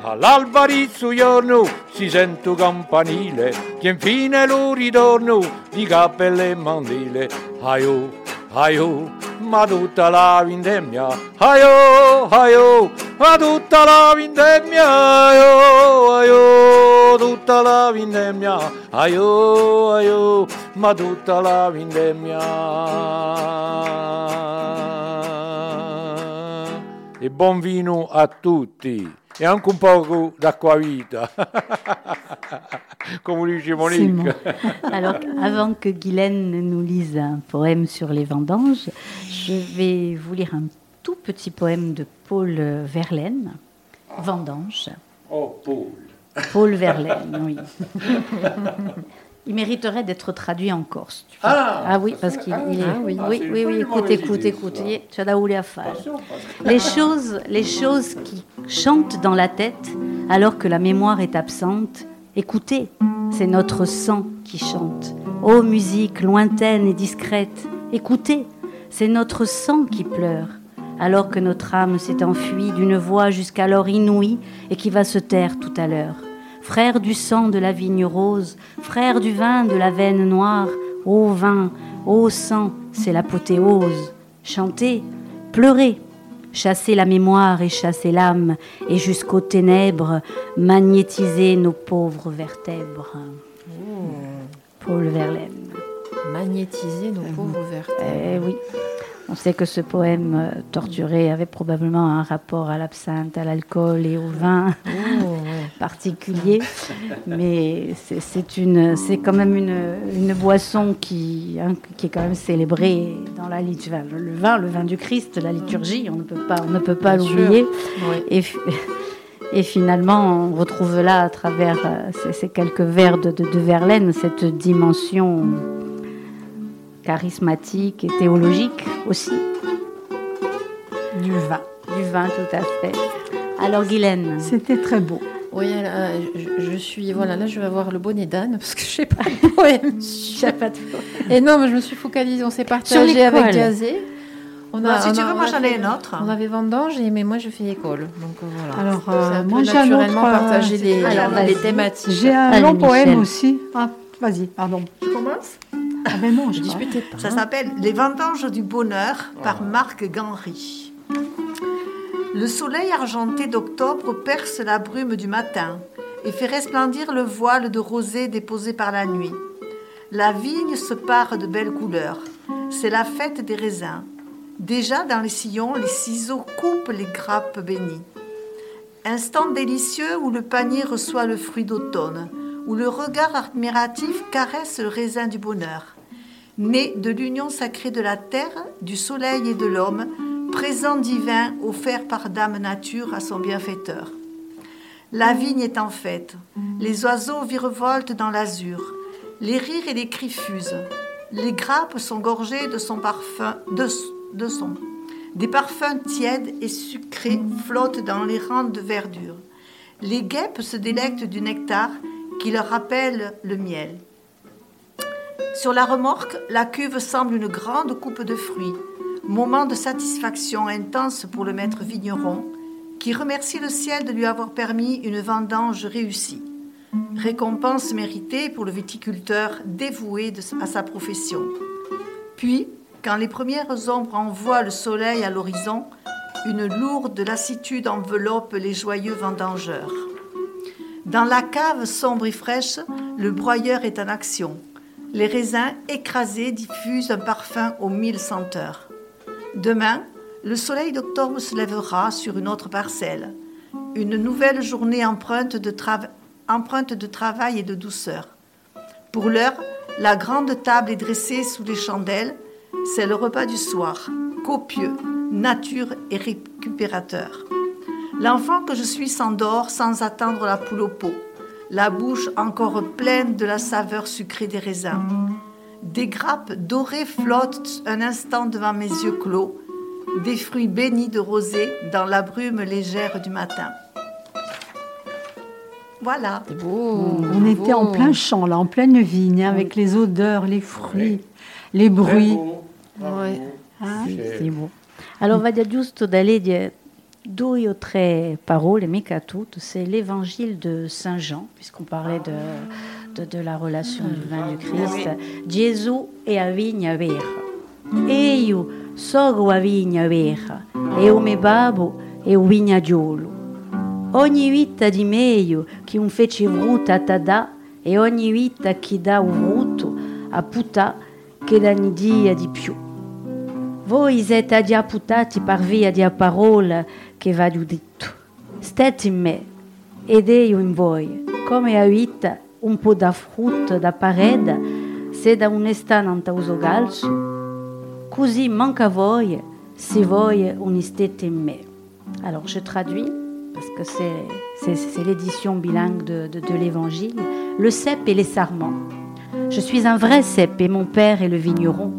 All'alba rizzo giorno si sento campanile, che infine lo ritorno di cappelle e mandile. Aio, aio, ma tutta la vendemmia, aio, aio, ma tutta la vendemmia, aio, aio, tutta la vendemmia, aio, aio, ma tutta la vendemmia. E buon vino a tutti! Et anche un comme dice Monique. Alors, avant que Guylaine nous lise un poème sur les vendanges, je vais vous lire un tout petit poème de Paul Verlaine, Vendange. Oh, Paul. Paul Verlaine, oui. Il mériterait d'être traduit en corse. Ah, ah, oui, parce qu'il est. Ah oui, oui, oui, oui, écoute, écoute, écoute. Tu as à faire. Les choses, les choses qui chantent dans la tête alors que la mémoire est absente, écoutez, c'est notre sang qui chante. Ô musique lointaine et discrète, écoutez, c'est notre sang qui pleure alors que notre âme s'est enfuie d'une voix jusqu'alors inouïe et qui va se taire tout à l'heure frère du sang de la vigne rose, frère du vin de la veine noire, ô vin, ô sang, c'est l'apothéose. Chantez, pleurez, chassez la mémoire et chassez l'âme, et jusqu'aux ténèbres, magnétisez nos pauvres vertèbres. Paul Verlaine. Magnétiser nos pauvres vertèbres. Eh oui. On sait que ce poème euh, torturé avait probablement un rapport à l'absinthe, à l'alcool et au vin oh, particulier, mais c'est une, c'est quand même une, une boisson qui, hein, qui est quand même célébrée dans la liturgie. Le vin, le vin du Christ, la liturgie, on ne peut pas, on ne peut pas l'oublier. Et, et finalement, on retrouve là, à travers euh, ces, quelques vers de, de, de Verlaine, cette dimension charismatique et théologique aussi. Du vin. Du vin, tout à fait. Alors, Guylaine. C'était très beau. Oui, euh, je, suis. Voilà, là, je vais avoir le bonnet d'âne parce que je sais pas de poème. Je pas de Et non, mais je me suis focalisée. On s'est partagé avec Gazé. On a, si tu veux, moi j'en ai une autre. On avait vendange, mais moi je fais école. Donc euh, voilà. Alors, euh, moi j'ai naturellement partagé les, les, thématiques. J'ai un long poème aussi. Ah, vas-y, pardon. Tu commences? Ah ben non, je disputais pas. Ça hein. s'appelle Les vendanges du bonheur par Marc Ganry. Le soleil argenté d'octobre perce la brume du matin et fait resplendir le voile de rosée déposé par la nuit. La vigne se pare de belles couleurs. C'est la fête des raisins. Déjà dans les sillons, les ciseaux coupent les grappes bénies. Instant délicieux où le panier reçoit le fruit d'automne, où le regard admiratif caresse le raisin du bonheur. Né de l'union sacrée de la terre, du soleil et de l'homme, présent divin offert par Dame Nature à son bienfaiteur. La vigne est en fête, les oiseaux virevoltent dans l'azur, les rires et les cris fusent, les grappes sont gorgées de son parfum, de, son. Des parfums tièdes et sucrés flottent dans les rangs de verdure. Les guêpes se délectent du nectar qui leur rappelle le miel. Sur la remorque, la cuve semble une grande coupe de fruits, moment de satisfaction intense pour le maître vigneron, qui remercie le ciel de lui avoir permis une vendange réussie. Récompense méritée pour le viticulteur dévoué à sa profession. Puis, quand les premières ombres envoient le soleil à l'horizon, une lourde lassitude enveloppe les joyeux vendangeurs. Dans la cave sombre et fraîche, le broyeur est en action. Les raisins écrasés diffusent un parfum aux mille senteurs. Demain, le soleil d'octobre se lèvera sur une autre parcelle. Une nouvelle journée empreinte de, travail et de douceur. Pour l'heure, la grande table est dressée sous les chandelles c'est le repas du soir, copieux, nature et récupérateur. L'enfant que je suis s'endort sans attendre la poule au pot, la bouche encore pleine de la saveur sucrée des raisins. Des grappes dorées flottent un instant devant mes yeux clos, des fruits bénis de rosée dans la brume légère du matin. Voilà. On était en plein champ, là, en pleine vigne, avec les odeurs, les fruits, les bruits. Ah, Alors, on va dire juste d'aller dire deux ou trois paroles, mais qu'à toutes. C'est l'évangile de Saint Jean, puisqu'on parlait de, de, la relation du vin du Christ. Jésus est a vigna vera. Io sono a vigna vera, e o me babo e o vignagiolo. Ogni vita di meglio che un fece fruta a tada, e ogni vita che dà un fruto a puta che da dia di più. Voi siete addiaputati per via di parola che va detto. State in me ed io in voi, come avete un po' da frutto da parede, se da uso galso, così manca voi se voi onestete in me. Alors je traduis, parce que c'est l'édition bilingue de, de, de l'Évangile, le cep et les sarments. Je suis un vrai cep et mon père est le vigneron.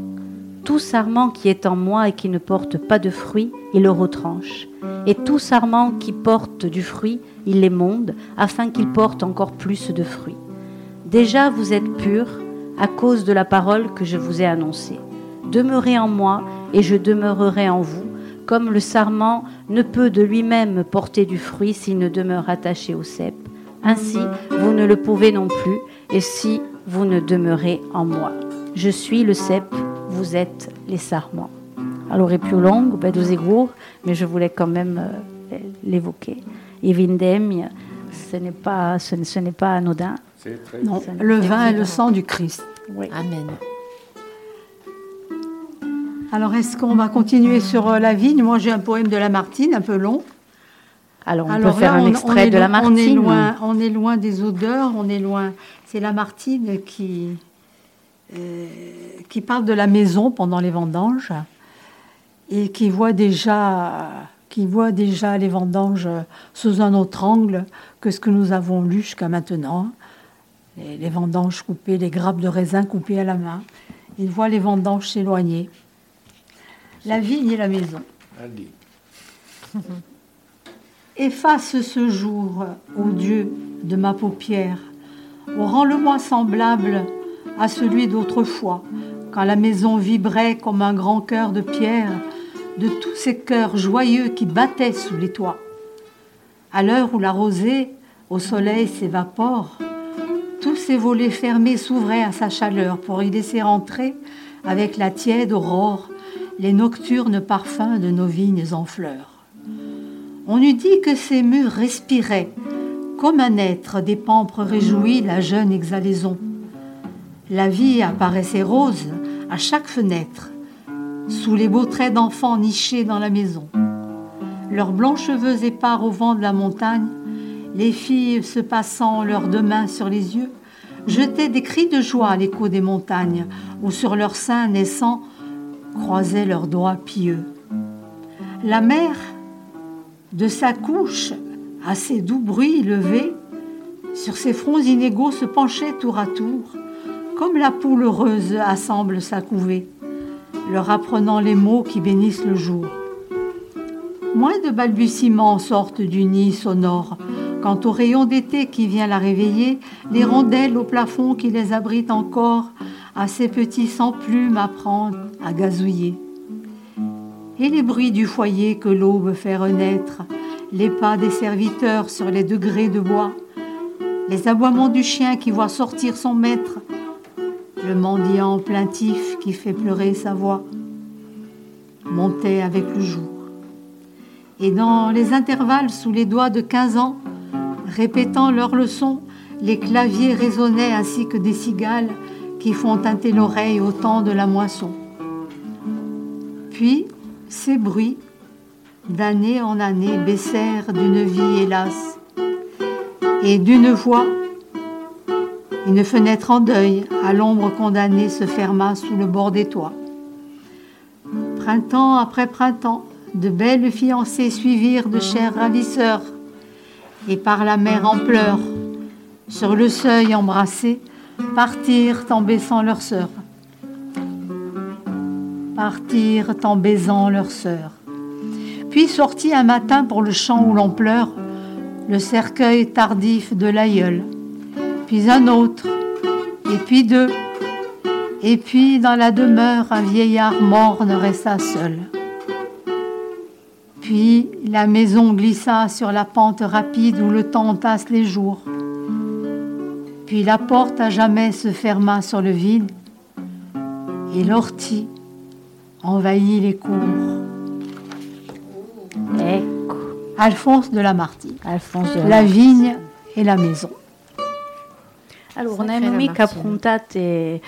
Tout sarment qui est en moi et qui ne porte pas de fruits, il le retranche. Et tout sarment qui porte du fruit, il l'émonde, afin qu'il porte encore plus de fruits. Déjà vous êtes purs à cause de la parole que je vous ai annoncée. Demeurez en moi et je demeurerai en vous, comme le sarment ne peut de lui-même porter du fruit s'il ne demeure attaché au cep. Ainsi, vous ne le pouvez non plus, et si vous ne demeurez en moi. Je suis le cep, vous êtes les sarments. Alors, est plus longue, mais je voulais quand même euh, l'évoquer. Et Vindem, ce ce, n'est pas anodin. Non, le vin est le sang du Christ. Oui. Amen. Alors, est-ce qu'on va continuer sur euh, la vigne? Moi, j'ai un poème de Lamartine, un peu long. Alors, on peut faire un extrait de Lamartine. On est, loin, on est loin des odeurs, on est loin. C'est Lamartine qui, euh, qui parle de la maison pendant les vendanges et qui voit déjà, qui voit déjà les vendanges sous un autre angle que ce que nous avons lu jusqu'à maintenant. Les, vendanges coupées, les grappes de raisin coupées à la main. Il voit les vendanges s'éloigner. La vigne et la maison. Efface ce jour, ô Dieu, de ma paupière, rends-le-moi semblable à celui d'autrefois, quand la maison vibrait comme un grand cœur de pierre de tous ces cœurs joyeux qui battaient sous les toits. À l'heure où la rosée au soleil s'évapore, tous ces volets fermés s'ouvraient à sa chaleur pour y laisser entrer, avec la tiède aurore, les nocturnes parfums de nos vignes en fleurs. On eût dit que ces murs respiraient, comme un être des pampres réjouis la jeune exhalaison. La vie apparaissait rose à chaque fenêtre, sous les beaux traits d'enfants nichés dans la maison. leurs blancs cheveux épars au vent de la montagne, les filles se passant leurs deux mains sur les yeux, jetaient des cris de joie à l'écho des montagnes, ou sur leurs seins naissants croisaient leurs doigts pieux. La mer, de sa couche, à ses doux bruits levés, sur ses fronts inégaux se penchait tour à tour, comme la poule heureuse assemble sa couvée, leur apprenant les mots qui bénissent le jour. Moins de balbutiements sortent du nid sonore, Quant au rayon d'été qui vient la réveiller, les rondelles au plafond qui les abritent encore, à ces petits sans plumes apprendre à gazouiller. Et les bruits du foyer que l'aube fait renaître, les pas des serviteurs sur les degrés de bois, les aboiements du chien qui voit sortir son maître, le mendiant plaintif qui fait pleurer sa voix, montaient avec le jour. Et dans les intervalles sous les doigts de quinze ans, Répétant leurs leçons, les claviers résonnaient ainsi que des cigales qui font teinter l'oreille au temps de la moisson. Puis, ces bruits, d'année en année, baissèrent d'une vie hélas, et d'une voix, une fenêtre en deuil, à l'ombre condamnée, se ferma sous le bord des toits. Printemps après printemps, de belles fiancées suivirent de chers ravisseurs et par la mer en pleurs, sur le seuil embrassé, partirent en baissant leur sœur. Partirent en baisant leur sœur. Puis sortit un matin pour le champ où l'on pleure, le cercueil tardif de l'aïeul. Puis un autre, et puis deux, et puis dans la demeure un vieillard morne resta seul. Puis la maison glissa sur la pente rapide où le temps tasse les jours. Puis la porte à jamais se ferma sur le vide et l'ortie envahit les cours. Ecco, Alphonse de Lamartine. Alfonso de La vigne et la maison. Allora, Sacre non è mica Lamartine. puntate eh,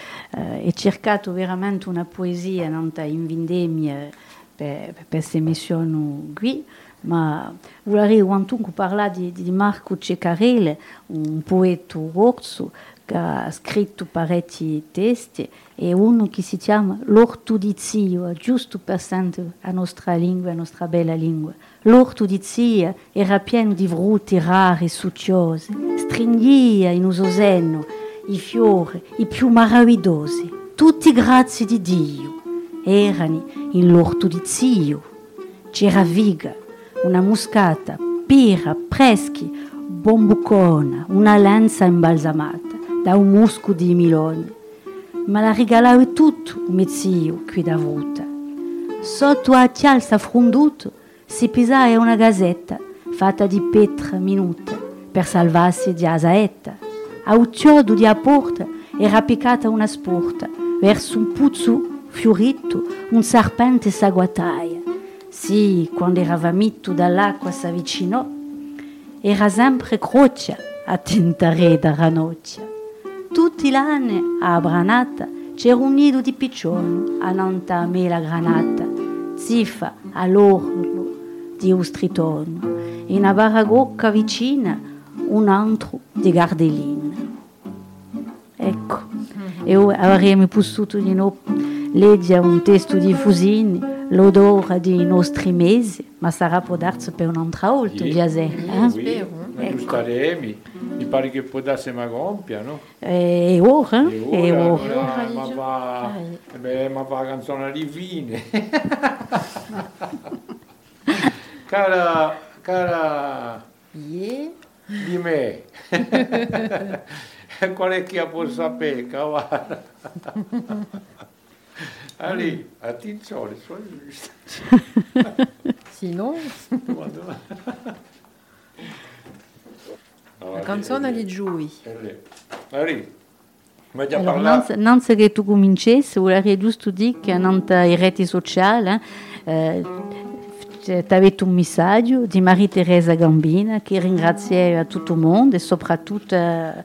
e cercato veramente una poesia nanta in vendemmia per, questa emissione qui, ma vorrei quantunque parlare di, di Marco Ceccarelli, un poeta orso che ha scritto parecchi testi e uno che si chiama L'ortodizio, giusto per sentire la nostra lingua, la nostra bella lingua. L'ortodizia era pieno di frutti rari e succiosi, stringia in uso seno i fiori, i più meravigliosi, tutti grazie di Dio. Erano in l'orto di zio. C'era viga, una muscata, pira, preschi, bombucona, una lanza imbalsamata da un musco di milone. Ma la regalava tutto, mio zio, qui da vuta. Sotto a chialza fronduto si pisava una gazzetta fatta di pietra minuta per salvarsi di asaetta. A un chiodo di a porta era piccata una sporta verso un puzzo fiorito, un serpente s'agguataia. Sì, quando era vomito dall'acqua s'avvicinò, era sempre croce a tentare da ranocchia. Tutti l'anni a Branata c'era un nido di piccioni a nanta mela granata, ziffa all'orlo di ustritono, e una baragocca vicina un altro di gardelline. Ecco, e ora avremmo potuto di nuovo leggere un testo di Fusini, l'odore dei nostri mesi, ma sarà può darsi per un'altra volta, Sì. Giasè. Eh? Spero. Ma tu staremi, mi pare che può darsi ma compia, no? E ora? E E ora, ora. ora, ma va, eh beh, ma va la canzone di fine. cara, cara Yeah. di me, qual è che può sapere, cavolo? Allì, attenzione, sono giusto. Sinon, la canzone di Giui. Allì, ma già Allora, parlato. non, non se che tu cominciassi, vorrei giusto dire che non i reti sociali eh, ti avete un messaggio di Maria Teresa Gambina che ringrazia a tutto il mondo e soprattutto a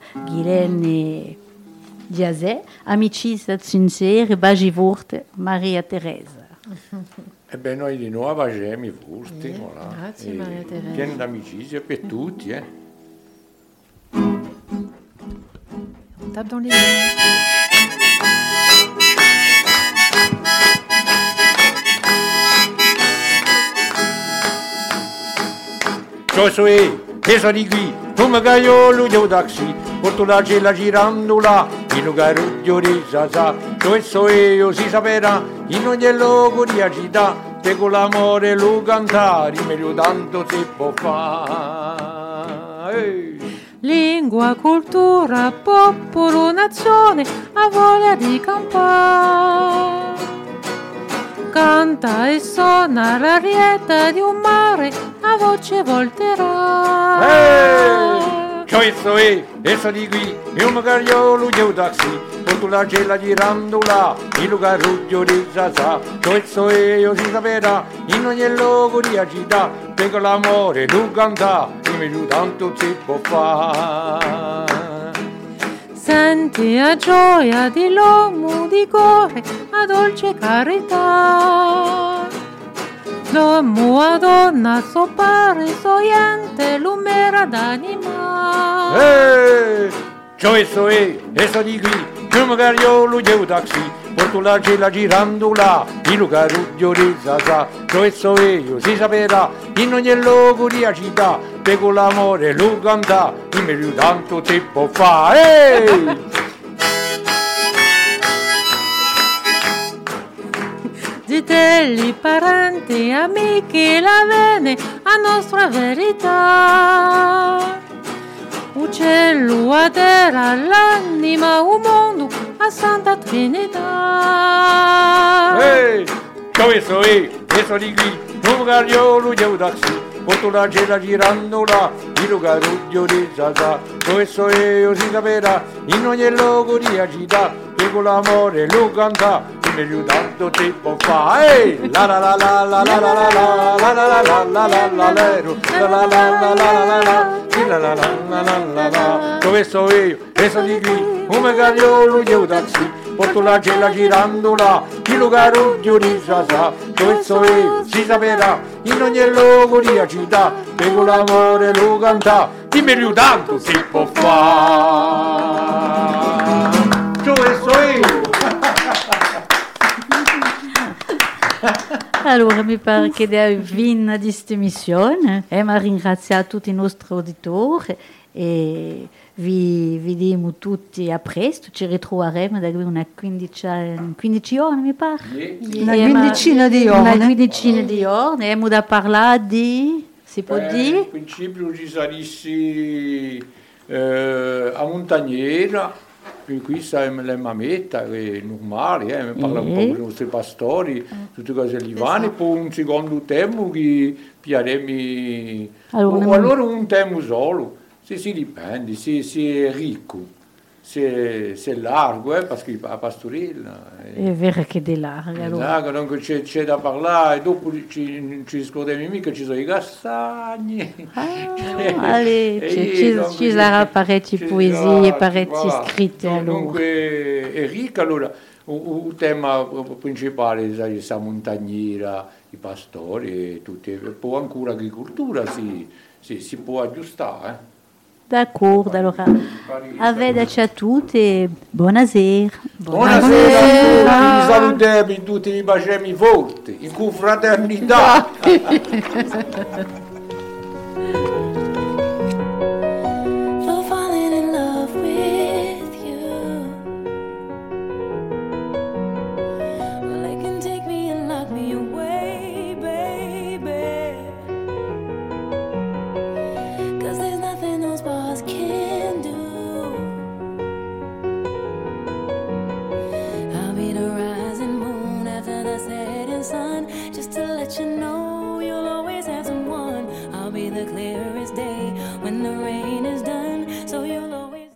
Diazé, Amicis Amicizia sincere, baci vurte, Maria Teresa. Eh Ebbene, noi di nuovo baciamo vurti, yeah. voilà. Grazie, eh, Maria Teresa. Piena d'amicizia per tutti, eh. On tape dans les Josué, peso di qui, tu me gaio l'uglio d'axi, porto la gela girandola, in un caruggio di sasà, io sono io, si saprà, in ogni luogo di città, che con l'amore lo cantare, meglio tanto si può fare. Lingua, cultura, popolo, nazione, ha voglia di campare. Canta e suona l'arietta di un mare, a voce volterà. Choisoe, eso digui, e e so di qui, e un magario luglio taxi, la cella girandola, il lugar ruggio di zaza, choisoe io si sapera, in ogni luogo di agita, tengo l'amore, l'uganda, e mi giù tanto si può fare. Senti a gioia dell'uomo di cuore, a dolce carità. La mia donna sopra soiente l'umera d'anima. Ehi! Cioè soe, eso di qui, che magari io lo geu taxi, porto la gela girandola, il lugar uggiorizza sa, cioè soe, io si saperà, in ogni luogo di città, per l'amore lo canta, in meglio tanto tempo fa. Ehi! fratelli, parenti, amici, la vene a nostra verità. Uccello a terra, l'anima, un mondo, a Santa Trinità. Ehi, hey, ciao, sono io, e sono di qui, non voglio lo devo darsi. Otola gela girandola, di luca ruggio di zaza, questo io si capirà, in ogni luogo di agita, che con l'amore lo canta, e meglio tanto si può fare. Ehi! La la la la la la la la la la la la la la la lero, la la la la la la la la, sì, la la la la la la la. Questo è io, e sono di qui, come cagliolo un taxi, porto la cella girandola, il caruggio di sasà, questo è, si saprà, in ogni luogo di città, che con l'amore lo canta, di meglio tanto si può fare. Allora, mi pare che dia fine di questa missione. E mi ringrazio tutti i nostri auditori e vi vediamo tutti a presto. Ci ritroveremo da qui una quindicina, 15 ore, mi pare. Una E ma- quindicina di Una ore. quindicina di ore. E abbiamo da parlare di... Si può Eh, dire? In principio ci sarissi eh, a Montagnera, per qui siamo le mametta, è normale, eh, un po' con i nostri pastori, tutte cose lì. Vanno, poi un secondo tempo che piaremo, Allora, o allora un tempo solo, se si dipende, se, se è ricco, è largo, eh, perché la pastorella... eh, È vero che è larga. Allora. Esatto, c'è, c'è da parlare e dopo ci, ci scordiamo mica ci sono i castagni. Ah, allez, E ci, donc, ci sarà parecchie poesie, parecchie voilà. scritte Donc, allora. Dunque è ricca allora, il tema principale è questa montagniera, i pastori e tutti, poi ancora l'agricoltura si, si, si può aggiustare. Eh. D'accordo, allora arrivederci a tutti e buonasera. Buonasera, vi salutiamo tutti, vi baciamo forti, in confraternità.